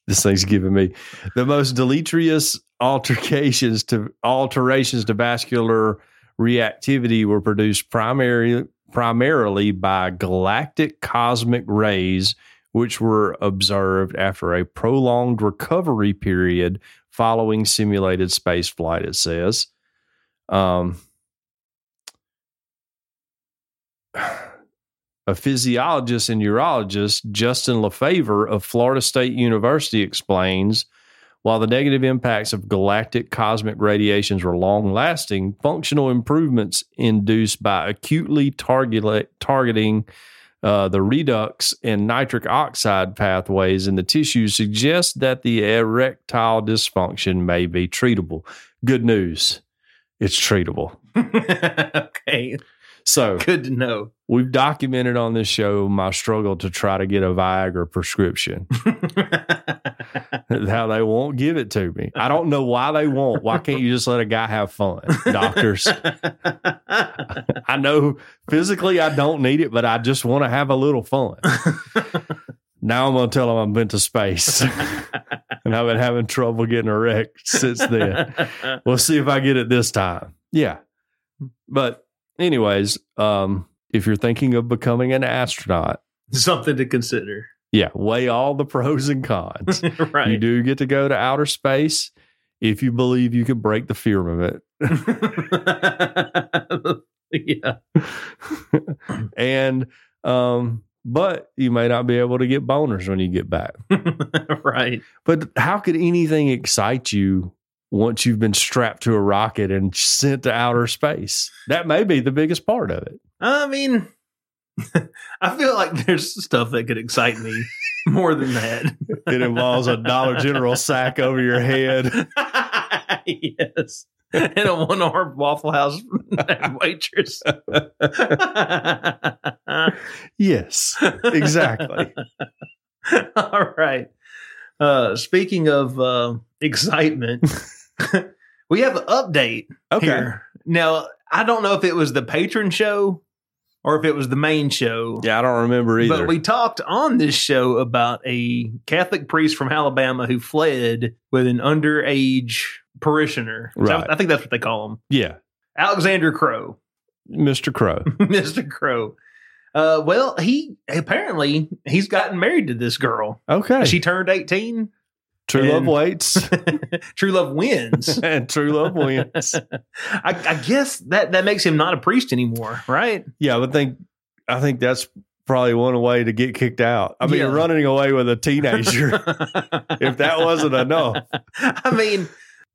this thing's giving me the most deleterious altercations to alterations to vascular reactivity were produced primarily primarily by galactic cosmic rays which were observed after a prolonged recovery period following simulated space flight it says. Um a physiologist and urologist, Justin La Favor of Florida State University, explains while the negative impacts of galactic cosmic radiations were long lasting, functional improvements induced by acutely target, targeting uh, the redox and nitric oxide pathways in the tissue suggest that the erectile dysfunction may be treatable. Good news, it's treatable. okay. So, Good to know. We've documented on this show my struggle to try to get a Viagra prescription. How they won't give it to me. I don't know why they won't. Why can't you just let a guy have fun, doctors? I know physically I don't need it, but I just want to have a little fun. Now I'm going to tell them I've been to space. and I've been having trouble getting erect since then. We'll see if I get it this time. Yeah. But, anyways, um, if you're thinking of becoming an astronaut, Something to consider. yeah, weigh all the pros and cons. right. You do get to go to outer space if you believe you can break the firmament. yeah. and um, but you may not be able to get boners when you get back. right. But how could anything excite you once you've been strapped to a rocket and sent to outer space? That may be the biggest part of it. I mean, I feel like there's stuff that could excite me more than that. It involves a Dollar General sack over your head. yes. And a one armed Waffle House waitress. Yes, exactly. All right. Uh, speaking of uh, excitement, we have an update Okay. here. Now, I don't know if it was the patron show or if it was the main show. Yeah, I don't remember either. But we talked on this show about a Catholic priest from Alabama who fled with an underage parishioner. So Right. I think that's what they call him. yeah, Alexander Crow. Mr. Crow. Mr. Crow. Uh, well, he apparently he's gotten married to this girl. Okay. She turned 18. True love waits True love wins. and true love wins. I, I guess that, that makes him not a priest anymore, right? Yeah, I would think I think that's probably one way to get kicked out. I mean, Yeah. running away with a teenager. if that wasn't enough, I mean,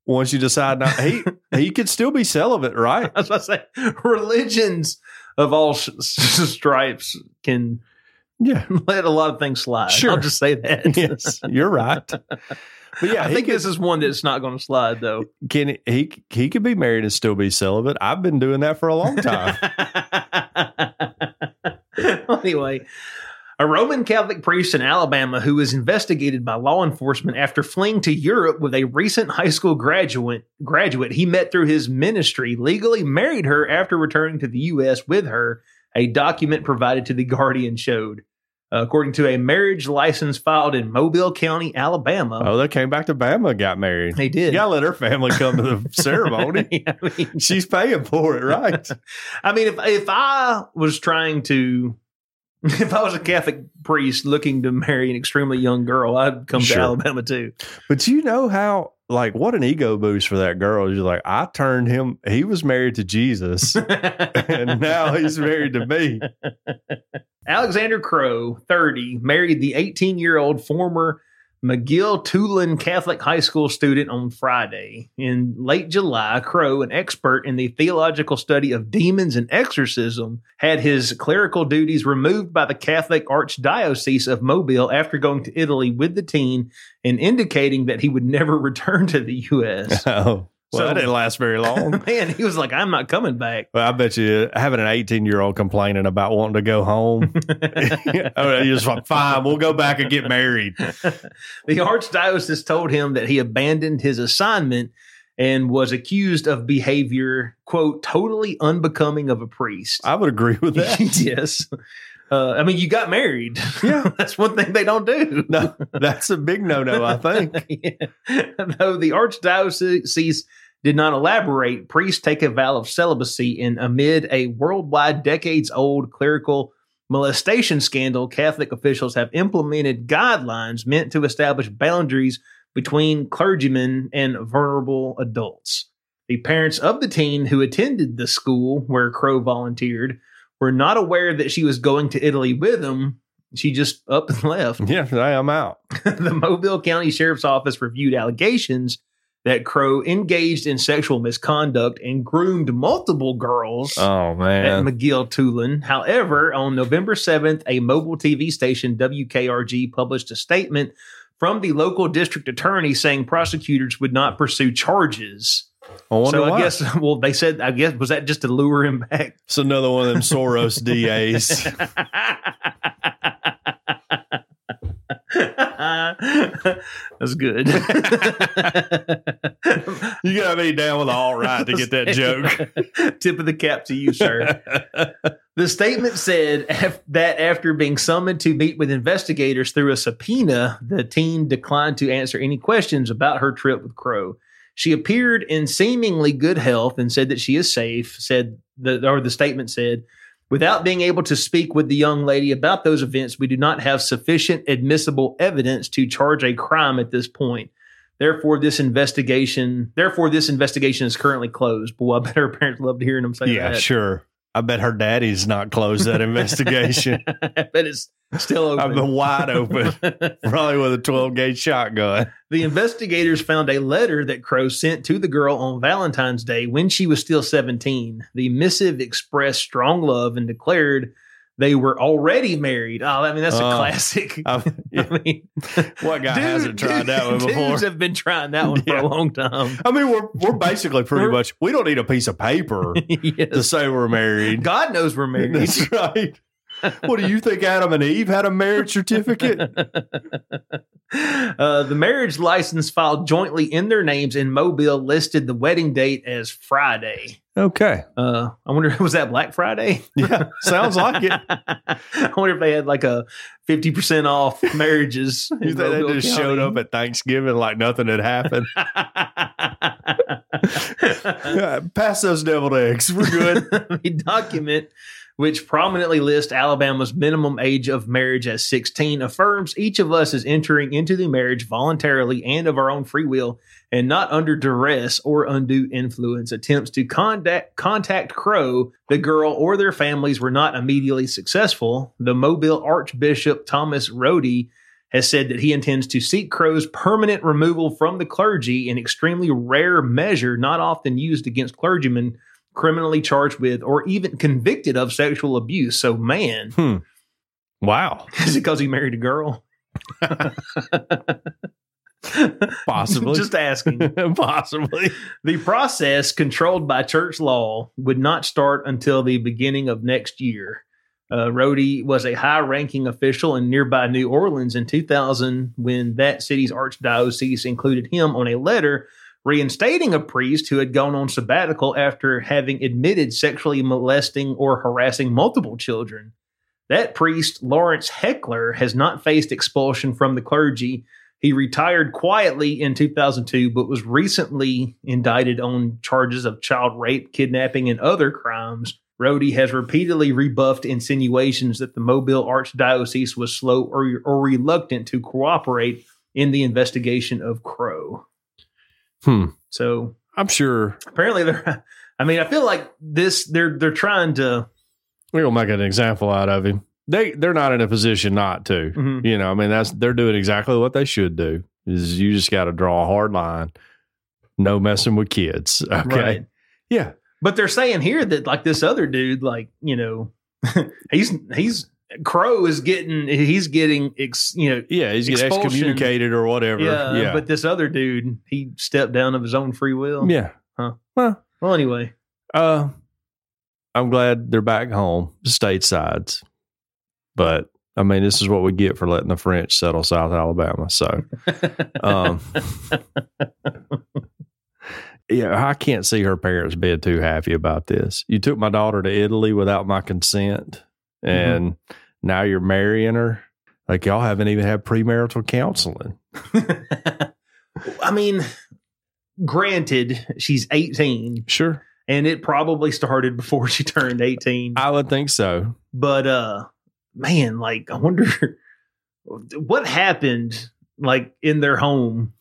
once you decide not, he he could still be celibate, right? I was about to say, religions of all s- s- stripes can Yeah. let a lot of things slide. Sure. I'll just say that. Yes, you're right. But yeah, I think could, this is one that's not going to slide, though. can he he could be married and still be celibate. I've been doing that for a long time. anyway, a Roman Catholic priest in Alabama who was investigated by law enforcement after fleeing to Europe with a recent high school graduate graduate he met through his ministry legally married her after returning to the U.S. with her. A document provided to the Guardian showed. According to a marriage license filed in Mobile County, Alabama, oh, they came back to Bama and got married. they did. You gotta let her family come to the ceremony. I mean, She's paying for it, right? I mean, if if I was trying to, if I was a Catholic priest looking to marry an extremely young girl, I'd come Sure. to Alabama too. But you know how, like, what an ego boost for that girl. You're like, I turned him, he was married to Jesus, and now he's married to me. Alexander Crow, 30, married the 18 year old former McGill Toolen Catholic High School student on Friday. In late July, Crow, an expert in the theological study of demons and exorcism, had his clerical duties removed by the Catholic Archdiocese of Mobile after going to Italy with the teen and indicating that he would never return to the U.S. Oh, well, So- that didn't last very long. Man, he was like, I'm not coming back. Well, I bet you having an 18 year old complaining about wanting to go home. oh, you're just like, fine, we'll go back and get married. the archdiocese told him that he abandoned his assignment and was accused of behavior, quote, totally unbecoming of a priest. I would agree with that. yes. Uh, I mean, you got married. Yeah. That's one thing they don't do. No, that's a big no no, I think. Yeah. Though the archdiocese did not elaborate, priests take a vow of celibacy in amid a worldwide decades old clerical molestation scandal. Catholic officials have implemented guidelines meant to establish boundaries between clergymen and vulnerable adults. The parents of the teen who attended the school where Crow volunteered were not aware that she was going to Italy with him. She just up and left Yeah, I'm out. the Mobile County Sheriff's Office reviewed allegations that Crow engaged in sexual misconduct and groomed multiple girls Oh, at man. McGill Toolen. However, on November 7th, a mobile TV station, WKRG, published a statement from the local district attorney saying prosecutors would not pursue charges. I wonder so I why. guess, well, they said, I guess, was that just to lure him back? it's another one of them Soros DAs. That's good. You gotta be down with all right to get that joke. Tip of the cap to you, sir. The statement said af- that after being summoned to meet with investigators through a subpoena, the teen declined to answer any questions about her trip with Crow. She appeared in seemingly good health and said that she is safe. Said the or the statement said, without being able to speak with the young lady about those events, we do not have sufficient admissible evidence to charge a crime at this point. Therefore, this investigation, therefore, this investigation is currently closed. Boy, I bet her parents love to hear him say yeah, that. sure. I bet her daddy's not closed that investigation. I bet it's still open. I've been wide open, probably with a 12 gauge shotgun. The investigators found a letter that Crow sent to the girl on Valentine's Day when she was still 17. The missive expressed strong love and declared they were already married. Oh, I mean, that's a Oh. classic. Oh, I- I mean, what guy dude- hasn't tried that one before? Dudes have been trying that one Yeah. for a long time. I mean, we're we're basically pretty We're- much. We don't need a piece of paper to say we're married. God knows we're married. That's right. What do you think? Adam and Eve had a marriage certificate? uh, the marriage license filed jointly in their names in Mobile listed the wedding date as Friday. Okay. Uh, I wonder, was that Black Friday? Yeah, sounds like it. I wonder if they had like a 50% off marriages. You think they just showed up at Thanksgiving like nothing had happened? Pass those deviled eggs. We're good. document, which prominently lists Alabama's minimum age of marriage as 16, affirms each of us is entering into the marriage voluntarily and of our own free will and not under duress or undue influence. Attempts to contact, contact Crow, the girl, or their families were not immediately successful. The Mobile Archbishop Thomas Rodi has said that he intends to seek Crow's permanent removal from the clergy, an extremely rare measure not often used against clergymen criminally charged with or even convicted of sexual abuse. So, man, Hmm. Wow. is it because he married a girl? Possibly. Just asking. Possibly. The process, controlled by church law, would not start until the beginning of next year. Uh, Rodi was a high ranking official in nearby New Orleans in 2000 when that city's archdiocese included him on a letter reinstating a priest who had gone on sabbatical after having admitted sexually molesting or harassing multiple children. That priest, Lawrence Hecker, has not faced expulsion from the clergy. He retired quietly in 2002, but was recently indicted on charges of child rape, kidnapping, and other crimes. Rodi has repeatedly rebuffed insinuations that the Mobile Archdiocese was slow or, or reluctant to cooperate in the investigation of Crow. Hmm. So I'm sure apparently, they're. I mean, I feel like this. They're they're trying to. we're gonna make an example out of him. They they're not in a position not to. Mhm. You know, I mean that's they're doing exactly what they should do. Is you just got to draw a hard line. No messing with kids. Okay. Right. Yeah. But they're saying here that like this other dude, like you know, he's he's Crow is getting he's getting ex, you know Yeah. He's getting Expulsion. excommunicated or whatever. yeah, Yeah. But this other dude, he stepped down of his own free will. yeah. Huh. Well, Well, anyway, uh, I'm glad they're back home, statesides. But I mean, this is what we get for letting the French settle South Alabama. So, um, yeah, I can't see her parents being too happy about this. You took my daughter to Italy without my consent, and now you're marrying her. Like y'all haven't even had premarital counseling. I mean, granted, she's eighteen, Sure, and it probably started before she turned eighteen. I would think so. but uh, man, like I wonder what happened, like in their home.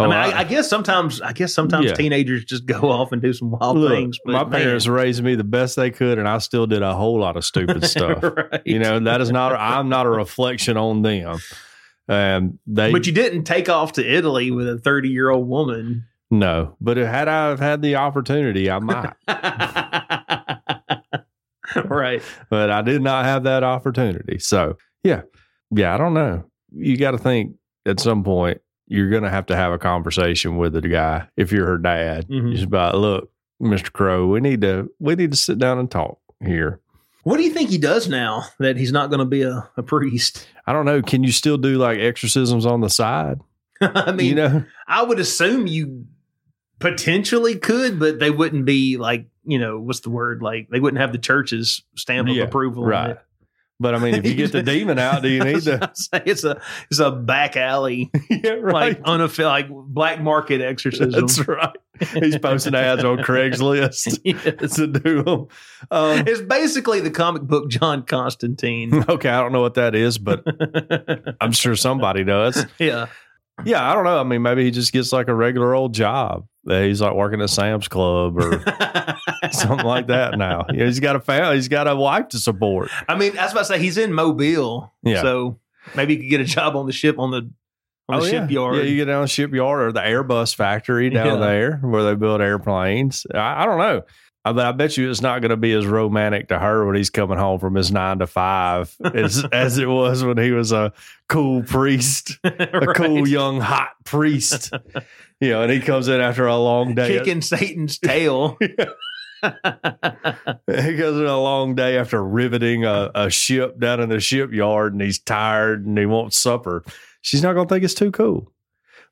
I Oh, mean, I, I guess sometimes, I guess sometimes Yeah. teenagers just go off and do some wild Look, things. My man. parents raised me the best they could, and I still did a whole lot of stupid stuff. right. You know, that is not. I'm not a reflection on them. Um, they but you didn't take off to Italy with a 30 year old woman. no. But had I have had the opportunity, I might. right. but I did not have that opportunity. So yeah, yeah. I don't know. You got to think at some point you're going to have to have a conversation with the guy if you're her dad. Mhm. Just about look, Mister Crow. We need to we need to sit down and talk here. What do you think he does now that he's not going to be a, a priest? I don't know. Can you still do like exorcisms on the side? I mean, you know, I would assume you potentially could, but they wouldn't be like, you know, what's the word? Like they wouldn't have the church's stamp of Yeah, approval. on right. But I mean, if you get the demon out, do you need to? Say, it's a it's a back alley yeah, right. like unaffi- like black market exorcism. That's right. He's posting ads on Craigslist Yes. to do them. Um, It's basically the comic book John Constantine. okay, I don't know what that is, but I'm sure somebody does. yeah. Yeah, I don't know. I mean, maybe he just gets like a regular old job. He's like working at Sam's Club or something like that now. You know, he's got a family, he's got a wife to support. I mean, I was about to say he's in Mobile. Yeah. So maybe he could get a job on the ship on the on the Oh, yeah. shipyard. Yeah, you get down the shipyard or the Airbus factory down Yeah. there where they build airplanes. I, I don't know. I, but I bet you it's not going to be as romantic to her when he's coming home from his nine to five as, as it was when he was a cool priest, a cool young hot priest. You know, and he comes in after a long day. kicking Satan's tail. He goes in a long day after riveting a, a ship down in the shipyard and he's tired and he wants supper. She's not going to think it's too cool.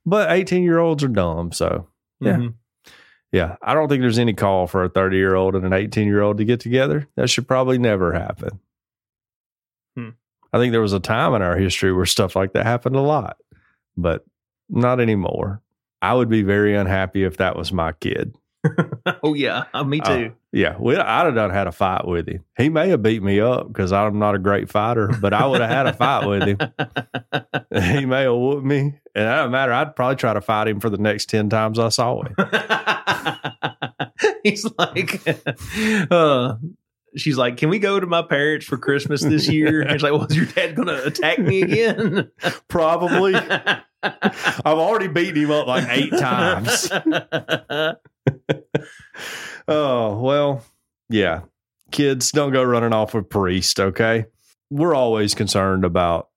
But 18 year olds are dumb. So, Yeah. Mhm. yeah, I don't think there's any call for a 30 year old and an 18 year old to get together. That should probably never happen. Hmm. I think there was a time in our history where stuff like that happened a lot, but not anymore. I would be very unhappy if that was my kid. oh yeah, Uh, me too. Yeah, we, I'd have done had a fight with him. He may have beat me up because I'm not a great fighter, but I would have had a fight with him. He may have whooped me, and it doesn't matter. I'd probably try to fight him for the next ten times I saw him. He's like, uh, she's like, "Can we go to my parents for Christmas this year?" And he's like, "Well, your dad going to attack me again?" Probably. I've already beaten him up like eight times. Oh, well, yeah. Kids, don't go running off with priest, okay? We're always concerned about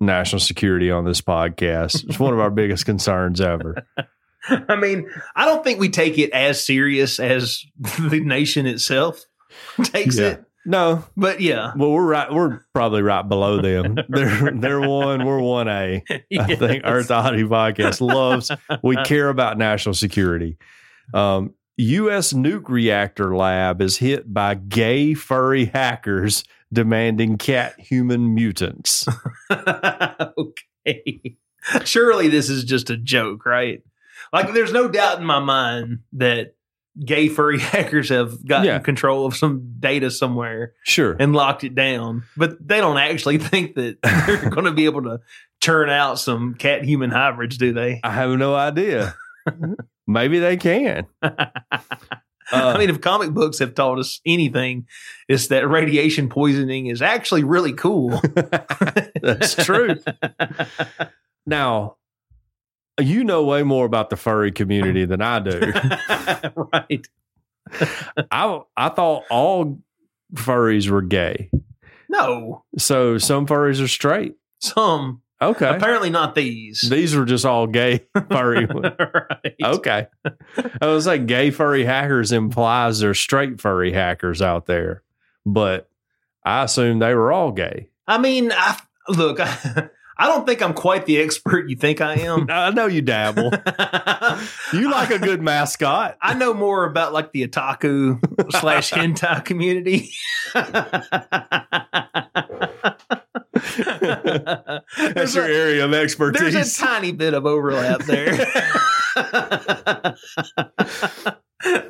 national security on this podcast. It's one of our biggest concerns ever. I mean, I don't think we take it as serious as the nation itself takes Yeah. it. No, But yeah, well, we're right. We're probably right below them. They're they're one. We're one A. I think Earth Oddity Podcast loves. We care about national security. Um, U.S. nuke reactor lab is hit by gay furry hackers demanding cat human mutants. okay. Surely this is just a joke, right? Like, there's no doubt in my mind that gay furry hackers have gotten Yeah. control of some data somewhere Sure. and locked it down, but they don't actually think that they're going to be able to churn out some cat human hybrids, do they? I have no idea. Maybe they can. I mean, uh, if comic books have taught us anything, it's that radiation poisoning is actually really cool. That's true. Now, you know way more about the furry community than I do. right. I I thought all furries were gay. No, So some furries are straight. some Okay. apparently not these. These were just all gay furry. right. okay. I was like, gay furry hackers implies there's straight furry hackers out there, but I assumed they were all gay. I mean, I, look, I, I don't think I'm quite the expert you think I am. I know you dabble. You like a good mascot. I know more about like the otaku slash hentai community. That's your a- area of expertise. There's a tiny bit of overlap there.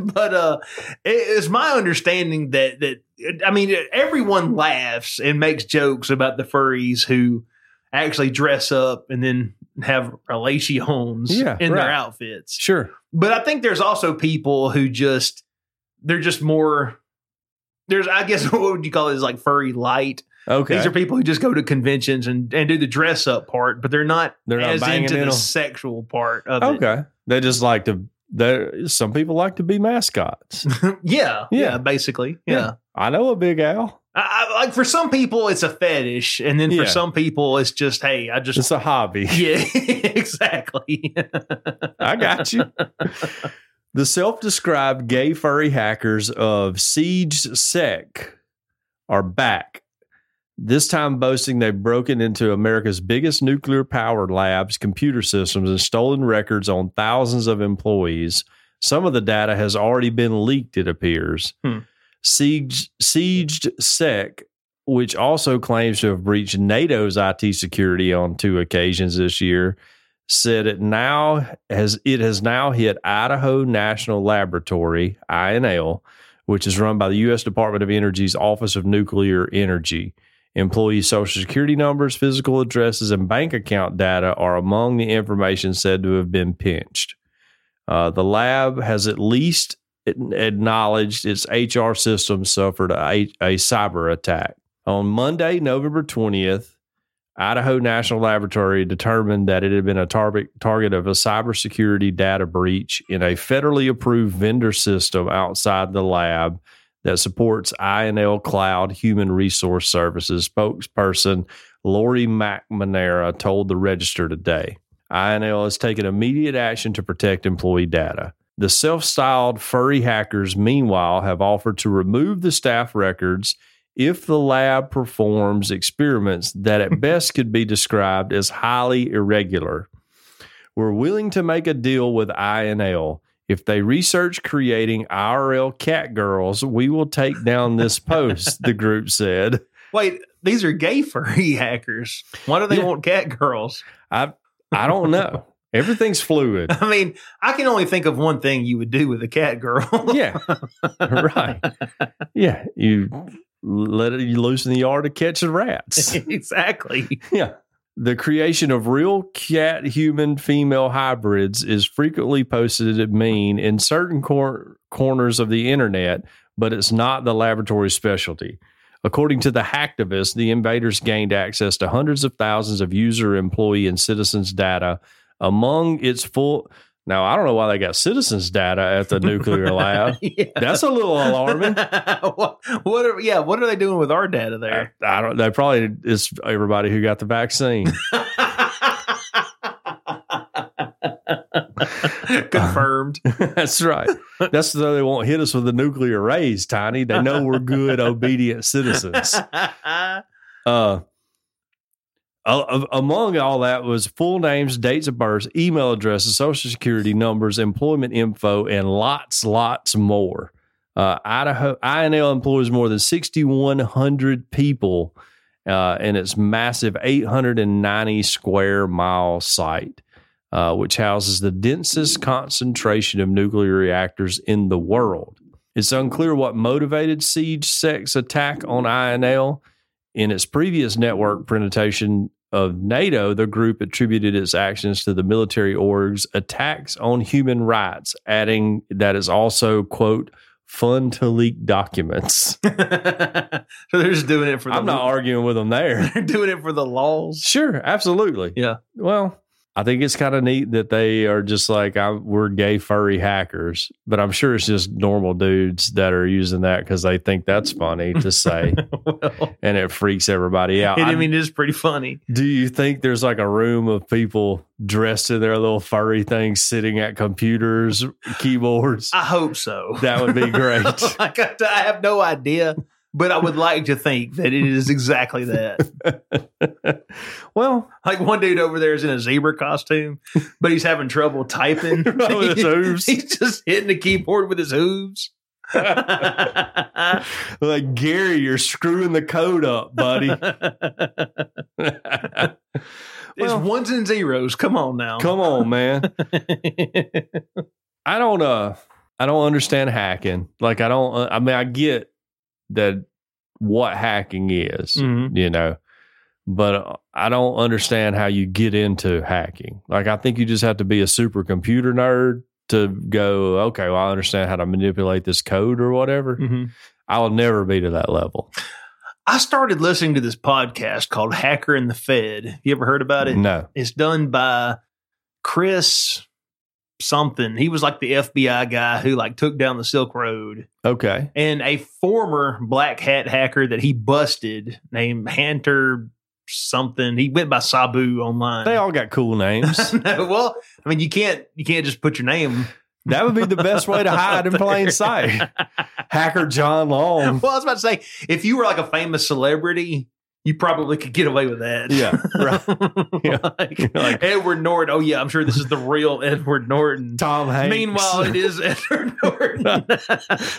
but uh it's my understanding that that I mean everyone laughs and makes jokes about the furries who actually dress up and then have relations Yeah, in their outfits. sure. But I think there's also people who just they're just more there's I guess what would you call it is like furry light. Okay. These are people who just go to conventions and, and do the dress up part, but they're not They're not as into in the sexual part of it. okay. They just like to. there some people like to be mascots. yeah, yeah, Yeah. basically, yeah. Yeah. I know a big owl. I, I, like for some people, it's a fetish, and then for Yeah. some people, it's just hey, I just It's a hobby. yeah, exactly. I got you. The self-described gay furry hackers of Siege Sec are back. This time boasting they've broken into America's biggest nuclear power labs, computer systems, and stolen records on thousands of employees. Some of the data has already been leaked, it appears. Hmm. Sieged, sieged SEC, which also claims to have breached NATO's IT security on two occasions this year, said it now has it has now hit Idaho National Laboratory, INL, which is run by the U.S. Department of Energy's Office of Nuclear Energy. Employee social security numbers, physical addresses, and bank account data are among the information said to have been pinched. Uh, the lab has at least acknowledged its HR system suffered a, a cyber attack. On Monday, November 20th, Idaho National Laboratory determined that it had been a target target of a cybersecurity data breach in a federally approved vendor system outside the lab that supports INL Cloud Human Resource Services. Spokesperson Lori McNamara told the Register today. INL has taken immediate action to protect employee data. The self styled furry hackers, meanwhile, have offered to remove the staff records if the lab performs experiments that at best could be described as highly irregular. We're willing to make a deal with INL. If they research creating IRL cat girls, we will take down this post, the group said. Wait, these are gay furry hackers. Why do they Yeah. want cat girls? I I don't know. Everything's fluid. I mean, I can only think of one thing you would do with a cat girl. Yeah. right. Yeah. You let it you loose in the yard to catch the rats. exactly. Yeah. The creation of real cat human female hybrids is frequently posted at mean in certain cor- corners of the internet, but it's not the laboratory's specialty. According to the hacktivist, the invaders gained access to hundreds of thousands of user, employee, and citizens' data among its full. Now, I don't know why they got citizens' data at the nuclear lab. yeah. That's a little alarming. what, what are yeah? What are they doing with our data there? I don't. They probably it's everybody who got the vaccine. Confirmed. That's right. That's so they won't hit us with the nuclear rays, Tiny. They know we're good, obedient citizens. Uh, a- among all that was full names, dates of birth, email addresses, social security numbers, employment info, and lots, lots more. Uh, Idaho INL employs more than 6,100 people uh, in its massive 890 square mile site, uh, which houses the densest concentration of nuclear reactors in the world. It's unclear what motivated SiegedSec's attack on INL. In its previous network presentation of NATO, the group attributed its actions to the military org's attacks on human rights, adding that it's also, quote, fun to leak documents. so they're just doing it for the I'm not arguing with them there. they're doing it for the laws. Sure, absolutely. Yeah. Well, I think it's kind of neat that they are just like I'm, we're gay furry hackers, but I'm sure it's just normal dudes that are using that because they think that's funny to say, well, and it freaks everybody out. I I- mean, it is pretty funny. do you think there's like a room of people dressed in their little furry things sitting at computers, keyboards? I hope so. That would be great. like I, I have no idea, but I would like to think that it is exactly that. well, Like one dude over there is in a zebra costume, but he's having trouble typing. With his hooves. He's just hitting the keyboard with his hooves. like Gary, you're screwing the code up, buddy. it's ones and zeros. Come on now. Come on, man. I don't uh I don't understand hacking. Like I don't uh, I mean I get that what hacking is, Mhm. you know. But uh, I don't understand how you get into hacking. Like I think you just have to be a supercomputer nerd to go, okay, well I understand how to manipulate this code or whatever. Mhm. I will never be to that level. I started listening to this podcast called Hacker and the Fed. You ever heard about it? No. It's done by Chris something. He was like the FBI guy who like took down the Silk Road. Okay. And a former black hat hacker that he busted named Hunter something. He went by Sabu online. They all got cool names. no, well, I mean, you can't you can't just put your name. That would be the best way to hide in plain sight. Hacker John Long. Well, I was about to say, if you were like a famous celebrity, you probably could get away with that. Yeah, right. Yeah. like, Like- Edward Norton. Oh yeah, I'm sure this is the real Edward Norton. Tom Hanks. Meanwhile, it is Edward Norton.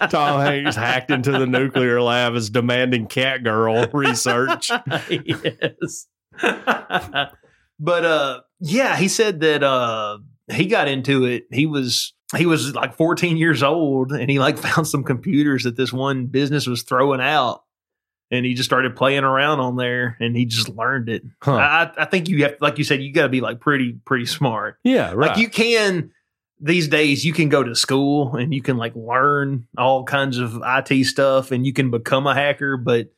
Tom Hanks hacked into the nuclear lab is demanding cat girl research. yes. but uh yeah, he said that uh he got into it. He was he was like 14 years old and he like found some computers that this one business was throwing out and he just started playing around on there and he just learned it. Huh. I I think you have like you said you got to be like pretty pretty smart. Yeah, right. Like you can these days you can go to school and you can like learn all kinds of IT stuff and you can become a hacker, but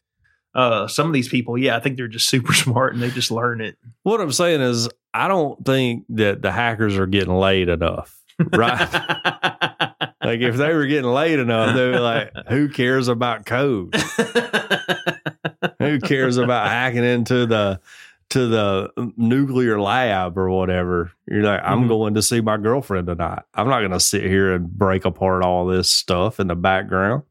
uh some of these people, yeah, I think they're just super smart and they just learn it. what I'm saying is, I don't think that the hackers are getting laid enough. Right. like if they were getting laid enough, they'd be like, who cares about code? Who cares about hacking into the to the nuclear lab or whatever? You're like, I'm Mhm. going to see my girlfriend tonight. I'm not going to sit here and break apart all this stuff in the background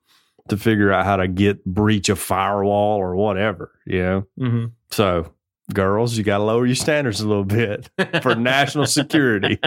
to figure out how to get breach a firewall or whatever. You know. Mhm. So, girls, you got to lower your standards a little bit for national security.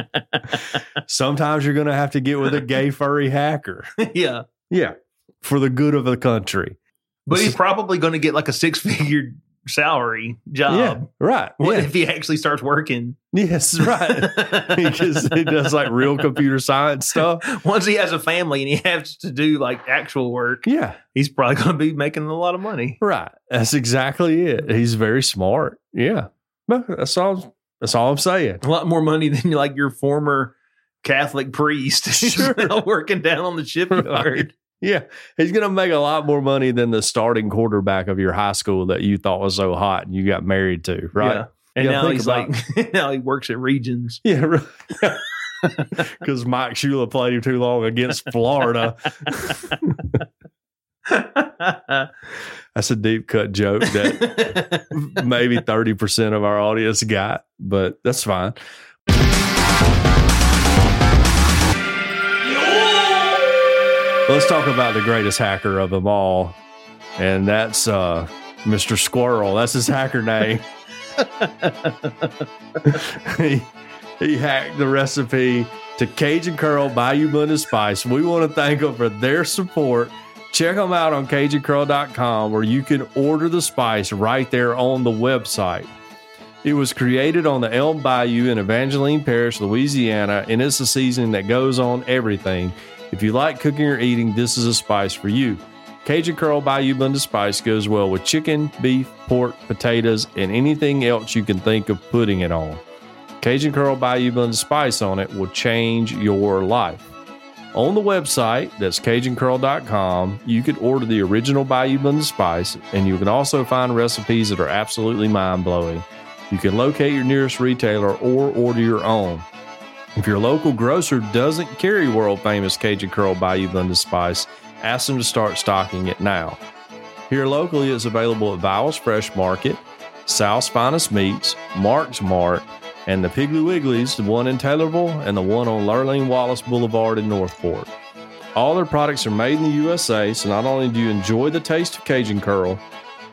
Sometimes you're going to have to get with a gay furry hacker. yeah. Yeah, for the good of the country. But he's probably going to get like a six figure salary job. yeah, right. What yeah. if he actually starts working? Yes, right. because he does like real computer science stuff. Once he has a family and he has to do like actual work, Yeah, he's probably going to be making a lot of money. right. That's exactly it. He's very smart. Yeah, that's all. That's all I'm saying. A lot more money than like your former Catholic priest Sure. working down on the shipyard. Yeah, he's gonna make a lot more money than the starting quarterback of your high school that you thought was so hot and you got married to. Right? Yeah. And now he's about- like, now he works at Regions. Yeah, really. Because Mike Shula played him too long against Florida. That's a deep cut joke that maybe 30% of our audience got, but that's fine. Let's talk about the greatest hacker of them all, and that's uh, Mr. Squirrel. That's his hacker name. he, he hacked the recipe to Cajun Curl Bayou Blended Spice. We want to thank them for their support. Check them out on CajunCurl.com where you can order the spice right there on the website. It was created on the Elm Bayou in Evangeline Parish, Louisiana, and it's a seasoning that goes on everything. If you like cooking or eating, this is a spice for you. Cajun Curl Bayou Blended Spice goes well with chicken, beef, pork, potatoes, and anything else you can think of putting it on. Cajun Curl Bayou Blended Spice on it will change your life. On the website, that's CajunCurl.com, you could order the original Bayou Blended Spice, and you can also find recipes that are absolutely mind blowing. You can locate your nearest retailer or order your own. If your local grocer doesn't carry world famous Cajun Curl Bayou Blended Spice, ask them to start stocking it now. Here locally, it's available at Vowels Fresh Market, South's Finest Meats, Mark's Mart, and the Piggly Wigglies, the one in Taylorville and the one on Lurleen Wallace Boulevard in Northport. All their products are made in the USA, so not only do you enjoy the taste of Cajun Curl,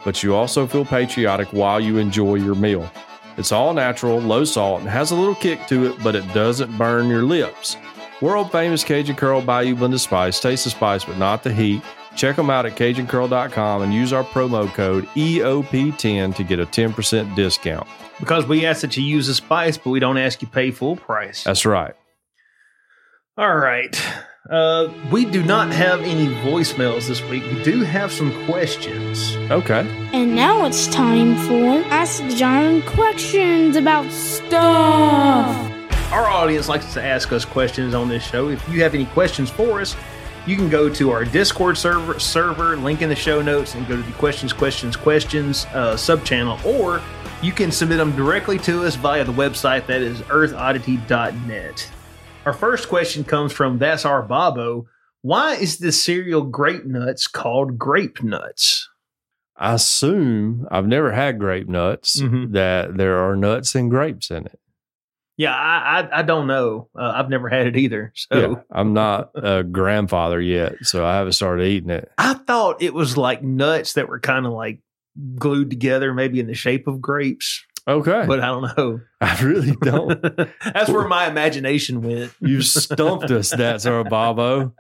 but you also feel patriotic while you enjoy your meal. It's all natural, low salt, and has a little kick to it, but it doesn't burn your lips. World famous Cajun Curl Bayou Blended Spice. Taste the spice, but not the heat. Check them out at CajunCurl.com and use our promo code EOP10 to get a 10% discount. because we ask that you use the spice, but we don't ask you pay full price. That's right. All right. Uh, we do not have any voicemails this week. We do have some questions. Okay. And now it's time for Ask John questions about stuff. Our audience likes to ask us questions on this show. If you have any questions for us, you can go to our Discord server, server link in the show notes, and go to the questions, questions, questions uh, sub channel, or you can submit them directly to us via the website that is earthoddity.net. Our first question comes from That's Our Babo. Why is the cereal Grape Nuts called Grape Nuts? I assume I've never had grape nuts Mhm. that there are nuts and grapes in it. Yeah, I I, I don't know. Uh, I've never had it either. So Yeah, I'm not a grandfather yet, so I haven't started eating it. I thought it was like nuts that were kind of like glued together, maybe in the shape of grapes, Okay, but I don't know. I really don't. That's where my imagination went. You stumped us. That's our Bobo.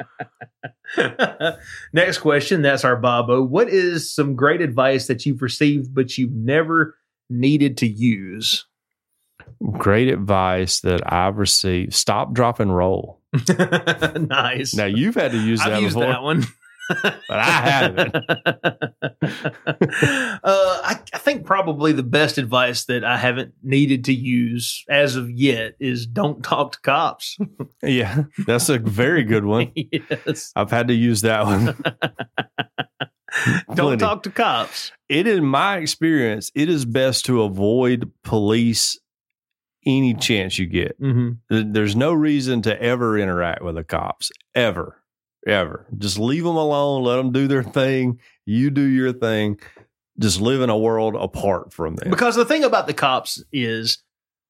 Next question. That's our Bobo. What is some great advice that you've received but you've never needed to use? Great advice that I've received. Stop, drop, and roll. nice. Now you've had to use that I've used before, that one. but I haven't. uh, I, I think probably the best advice that I haven't needed to use as of yet is don't talk to cops. Yeah, that's a very good one. yes. I've had to use that one. Don't Plenty. talk to cops. It in my experience, it is best to avoid police any chance you get. Mm-hmm. There's no reason to ever interact with the cops ever, ever. Just leave them alone. Let them do their thing. You do your thing. Just live in a world apart from them. Because the thing about the cops is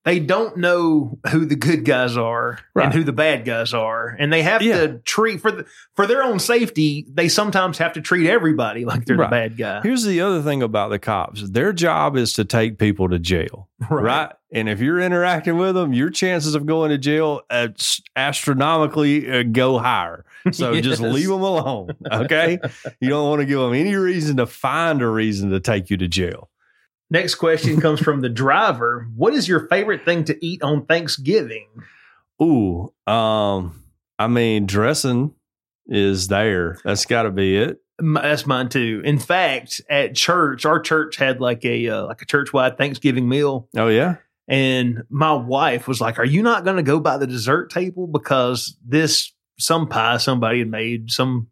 they don't know who the good guys are Right. and who the bad guys are, and they have Yeah. to treat for the, for their own safety. They sometimes have to treat everybody like they're Right. the bad guy. Here's the other thing about the cops their job is to take people to jail, right? And if you're interacting with them, your chances of going to jail astronomically uh, go higher. So just leave them alone, okay? you don't want to give them any reason to find a reason to take you to jail. Next question comes from the driver. What is your favorite thing to eat on Thanksgiving? Ooh, um, I mean, dressing is there. That's got to be it. M- That's mine too. In fact, at church, our church had like a uh, like a church wide Thanksgiving meal, Oh yeah, and my wife was like, "Are you not going to go by the dessert table because this some pie somebody had made some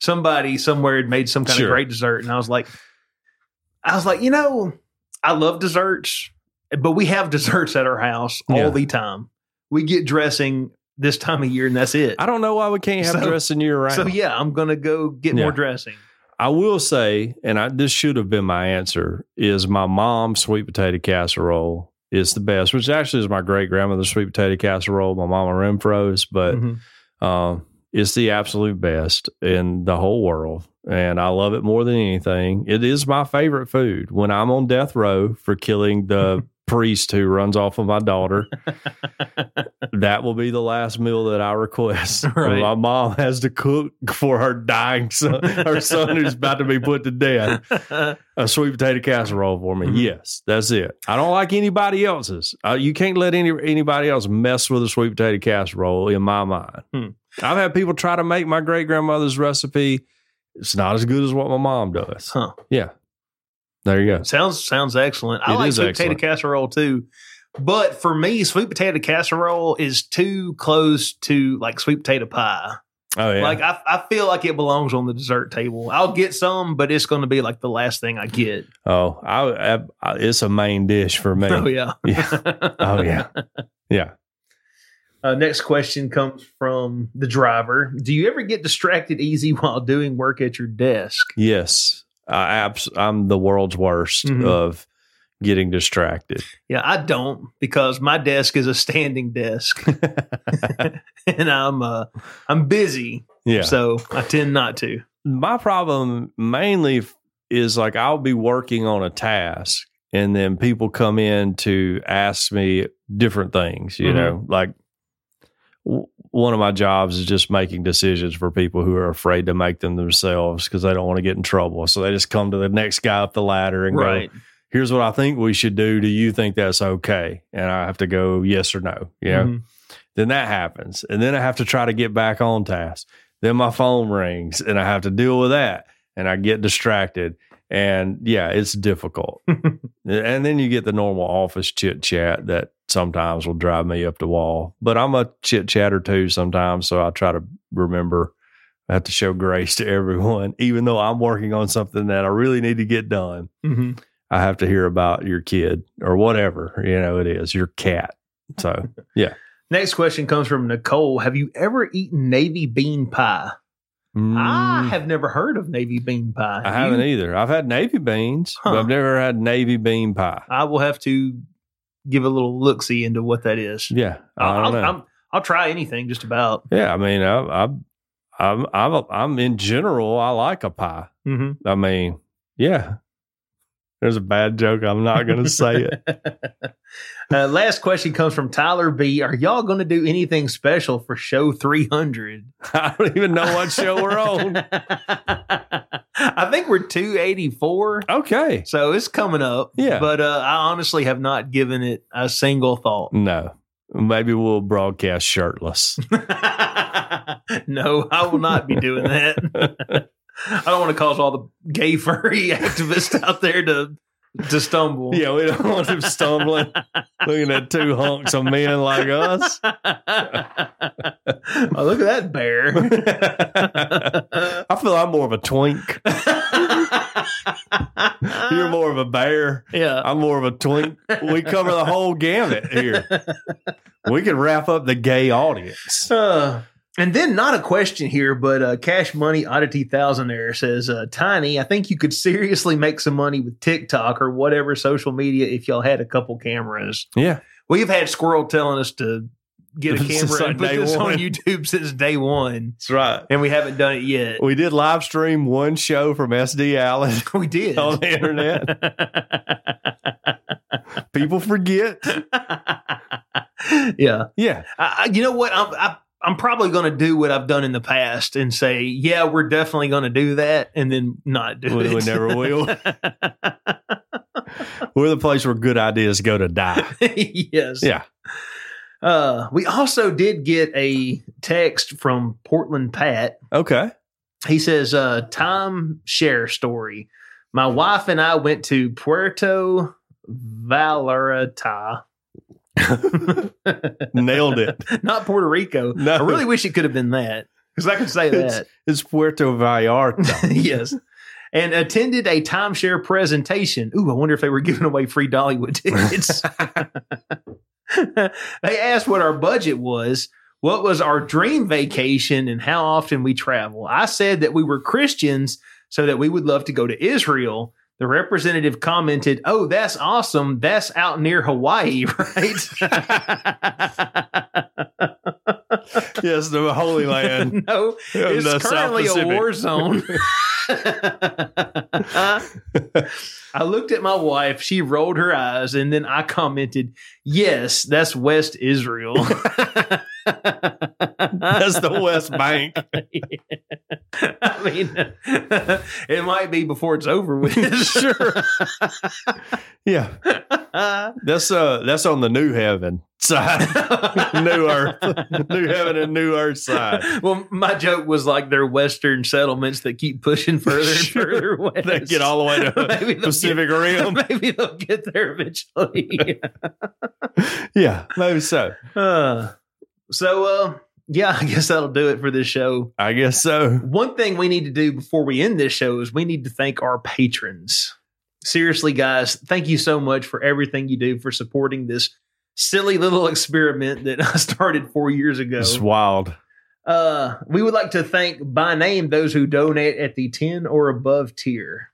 somebody somewhere had made some kind Sure. of great dessert?" And I was like, I was like, you know, I love desserts, but we have desserts at our house all Yeah. the time. We get dressing this time of year, and that's it. I don't know why we can't have So- dressing year round. So yeah, I'm gonna go get more dressing. I will say, and I, this should have been my answer, is my mom's sweet potato casserole is the best, which actually is my great grandmother's sweet potato casserole, my mama Renfro's, but Mhm. um, it's the absolute best in the whole world. And I love it more than anything. It is my favorite food. When I'm on death row for killing the priest who runs off of my daughter, that will be the last meal that I request. Right. My mom has to cook for her dying son, her son who's about to be put to death, a sweet potato casserole for me. Mhm. Yes, that's it. I don't like anybody else's. Uh, you can't let any anybody else mess with a sweet potato casserole in my mind. Hmm. I've had people try to make my great grandmother's recipe. It's not as good as what my mom does. Huh. Yeah. There you go. Sounds sounds excellent. I It like sweet excellent. potato casserole too. But for me, sweet potato casserole is too close to like sweet potato pie. Oh yeah. Like I, I feel like it belongs on the dessert table. I'll get some, but it's going to be like the last thing I get. oh, I, I, I, it's a main dish for me. Oh yeah. Yeah. Oh yeah. Yeah. Uh, next question comes from the driver. Do you ever get distracted easy while doing work at your desk? Yes. I I'm the world's worst Mhm. of getting distracted. Yeah, I don't because my desk is a standing desk, and I'm uh I'm busy, yeah. so I tend not to. my problem mainly is like I'll be working on a task and then people come in to ask me different things, you Mhm. know, like w- one of my jobs is just making decisions for people who are afraid to make them themselves because they don't want to get in trouble. So they just come to the next guy up the ladder and Right. go, here's what I think we should do. Do you think that's okay? And I have to go yes or no, you know? Mhm. Then that happens. And then I have to try to get back on task. Then my phone rings and I have to deal with that and I get distracted. And yeah, it's difficult. and then you get the normal office chit chat that sometimes will drive me up the wall. But I'm a chit chatter too sometimes. So I try to remember I have to show grace to everyone, even though I'm working on something that I really need to get done. Mhm. I have to hear about your kid or whatever, you know, it is your cat. So yeah. Next question comes from Nicole. Have you ever eaten navy bean pie? I mm, have never heard of navy bean pie. I Have haven't you? either. I've had navy beans, but I've never had navy bean pie. I will have to give a little look see into what that is. Yeah, I I'll, don't know. I'll, I'll try anything, just about. yeah, I mean, I, I, I'm, I'm, I'm in general, I like a pie. Mm-hmm. I mean, yeah. There's a bad joke. I'm not going to say it. uh, last question comes from Tyler B. Are y'all going to do anything special for show 300? I don't even know what show we're on. I think we're 284. Okay. So it's coming up. Yeah. But uh, I honestly have not given it a single thought. No. Maybe we'll broadcast shirtless. no, I will not be doing that. I don't want to cause all the gay furry activists out there to to stumble. Yeah, we don't want them stumbling, looking at two hunks of men like us. oh, look at that bear. I feel I'm more of a twink. You're more of a bear. yeah. I'm more of a twink. We cover the whole gamut here. We can wrap up the gay audience. Uh, and then not a question here, but uh, Cash Money Oddity Thousandaire says, uh, Tiny, I think you could seriously make some money with TikTok or whatever social media if y'all had a couple cameras. Yeah. We've had Squirrel telling us to get a camera and put this one. on YouTube since day one, That's right. and we haven't done it yet. We did live stream one show from SD Allen We did. on the internet. People forget. yeah. Yeah. I, I- you know what? I'm, I, I'm probably going to do what I've done in the past and say, yeah, we're definitely going to do that, and then not do We- it. we never will. We're the place where good ideas go to die. yes. Yeah. Uh, we also did get a text from Portland Pat. Okay. He says, uh, time share story. My wife and I went to Puerto Vallarta. Nailed it. Not Puerto Rico. No. I really wish it could have been that because I could say that. It's Puerto Vallarta. yes. And attended a timeshare presentation. Ooh, I wonder if they were giving away free Dollywood tickets. they asked what our budget was, what was our dream vacation, and how often we travel. I said that we were Christians, so that we would love to go to Israel. The representative commented, Oh, that's awesome. That's out near Hawaii, right? yes, the Holy Land. no, it's currently a war zone. I looked at my wife. She rolled her eyes, and then I commented, "Yes, that's West Israel." That's the West Bank. I mean, it might be before it's over with. Sure. Yeah. That's uh that's on the new heaven side. new earth. new heaven and new earth side. well, my joke was like they're Western settlements that keep pushing further and Sure. further west. They get all the way to they'll Pacific get- Rim. Maybe they'll get there eventually. Yeah, maybe so. Uh, so, uh, yeah, I guess that'll do it for this show. I guess so. One thing we need to do before we end this show is we need to thank our patrons. Seriously, guys, thank you so much for everything you do for supporting this silly little experiment that I started four years ago. It's wild. Uh, we would like to thank by name those who donate at the 10 or above tier.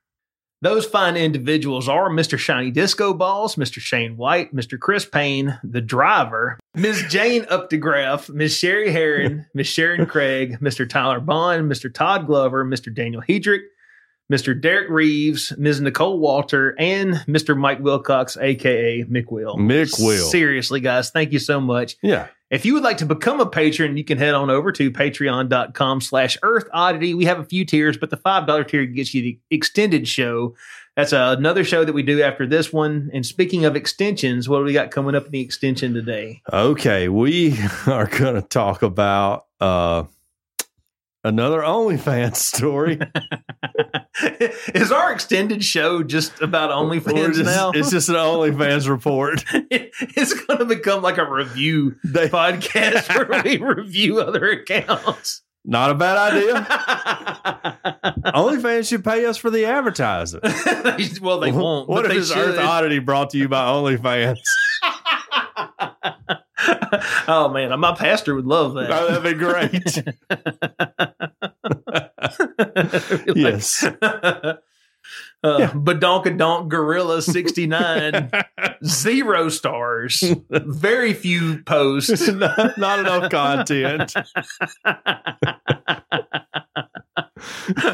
Those fine individuals are Mr. Shiny Disco Balls, Mr. Shane White, Mr. Chris Payne, the driver, Ms. Jane Updegraff, Ms. Sherry Heron, Ms. Sharon Craig, Mr. Tyler Bond, Mr. Todd Glover, Mr. Daniel Hedrick, Mr. Derek Reeves, Ms. Nicole Walter, and Mr. Mike Wilcox, aka Mick Will. Mick Will. Seriously, guys, thank you so much. Yeah. If you would like to become a patron, you can head on over to patreon.com slash earth oddity. We have a few tiers, but the $5 tier gets you the extended show. That's another show that we do after this one. And speaking of extensions, what do we got coming up in the extension today? Okay, we are going to talk about uh another OnlyFans story. Is our extended show just about OnlyFans just- now? It's just an OnlyFans report. it's going to become like a review They, podcast where we review other accounts. not a bad idea. OnlyFans should pay us for the advertising. well, they won't. What but if this Earth. Oddity brought to you by OnlyFans? oh man, my pastor would love that. Oh, that'd be great. Yes. Uh, Yeah. Badonkadonk Gorilla 69, zero stars, very few posts. not, not enough content.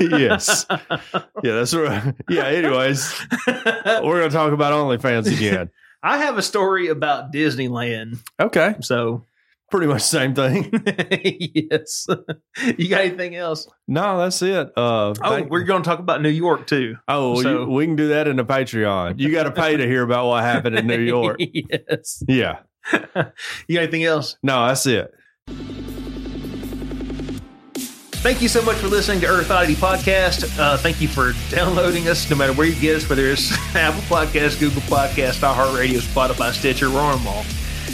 yes. Yeah, that's right. Yeah, anyways, we're going to talk about OnlyFans again. I have a story about Disneyland. Okay. So, Pretty much same thing. yes. you got anything else? No, that's it. Uh, Oh, thank- we're going to talk about New York too. oh so- you, we can do that in the Patreon. You got to pay to hear about what happened in New York. yes. Yeah. You got anything else? No, that's it. Thank you so much for listening to Earth Oddity Podcast. Uh, thank you for downloading us, no matter where you get us, whether it's Apple Podcast, Google Podcasts, iHeartRadio, Spotify, Stitcher, we're on them all.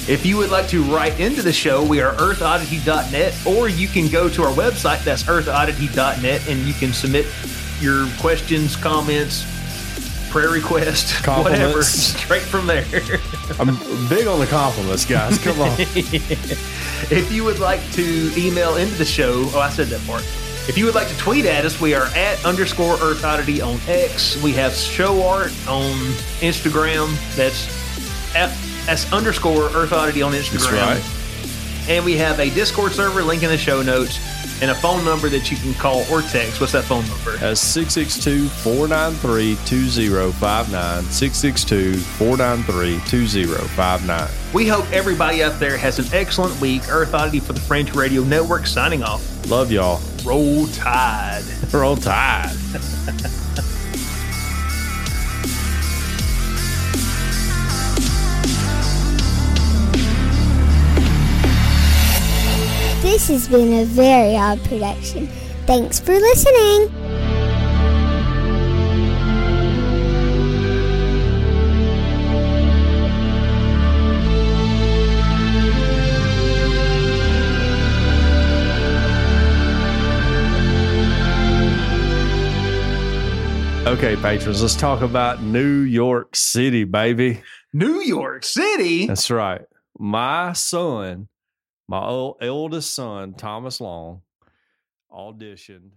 If you would like to write into the show, we are earthoddity.net, or you can go to our website, that's earthoddity.net, and you can submit your questions, comments, prayer request, whatever, straight from there. I'm big on the compliments, guys. Come on. If you would like to email into the show, oh, I said that part. If you would like to tweet at us, we are at underscore Earth Oddity on X. We have show art on Instagram. That's F, that's underscore Earth Oddity on Instagram. That's right. And we have a Discord server, link in the show notes, and a phone number that you can call or text. What's that phone number? That's 662 493 2059. 662 493 2059. We hope everybody out there has an excellent week. Earth Oddity for the Fringe Radio Network signing off. Love y'all. Roll Tide. Roll Tide. This has been a very odd production. Thanks for listening. Okay, patrons, let's talk about New York City, baby. New York City. That's right. My son, my ol- eldest son, Thomas Long, auditioned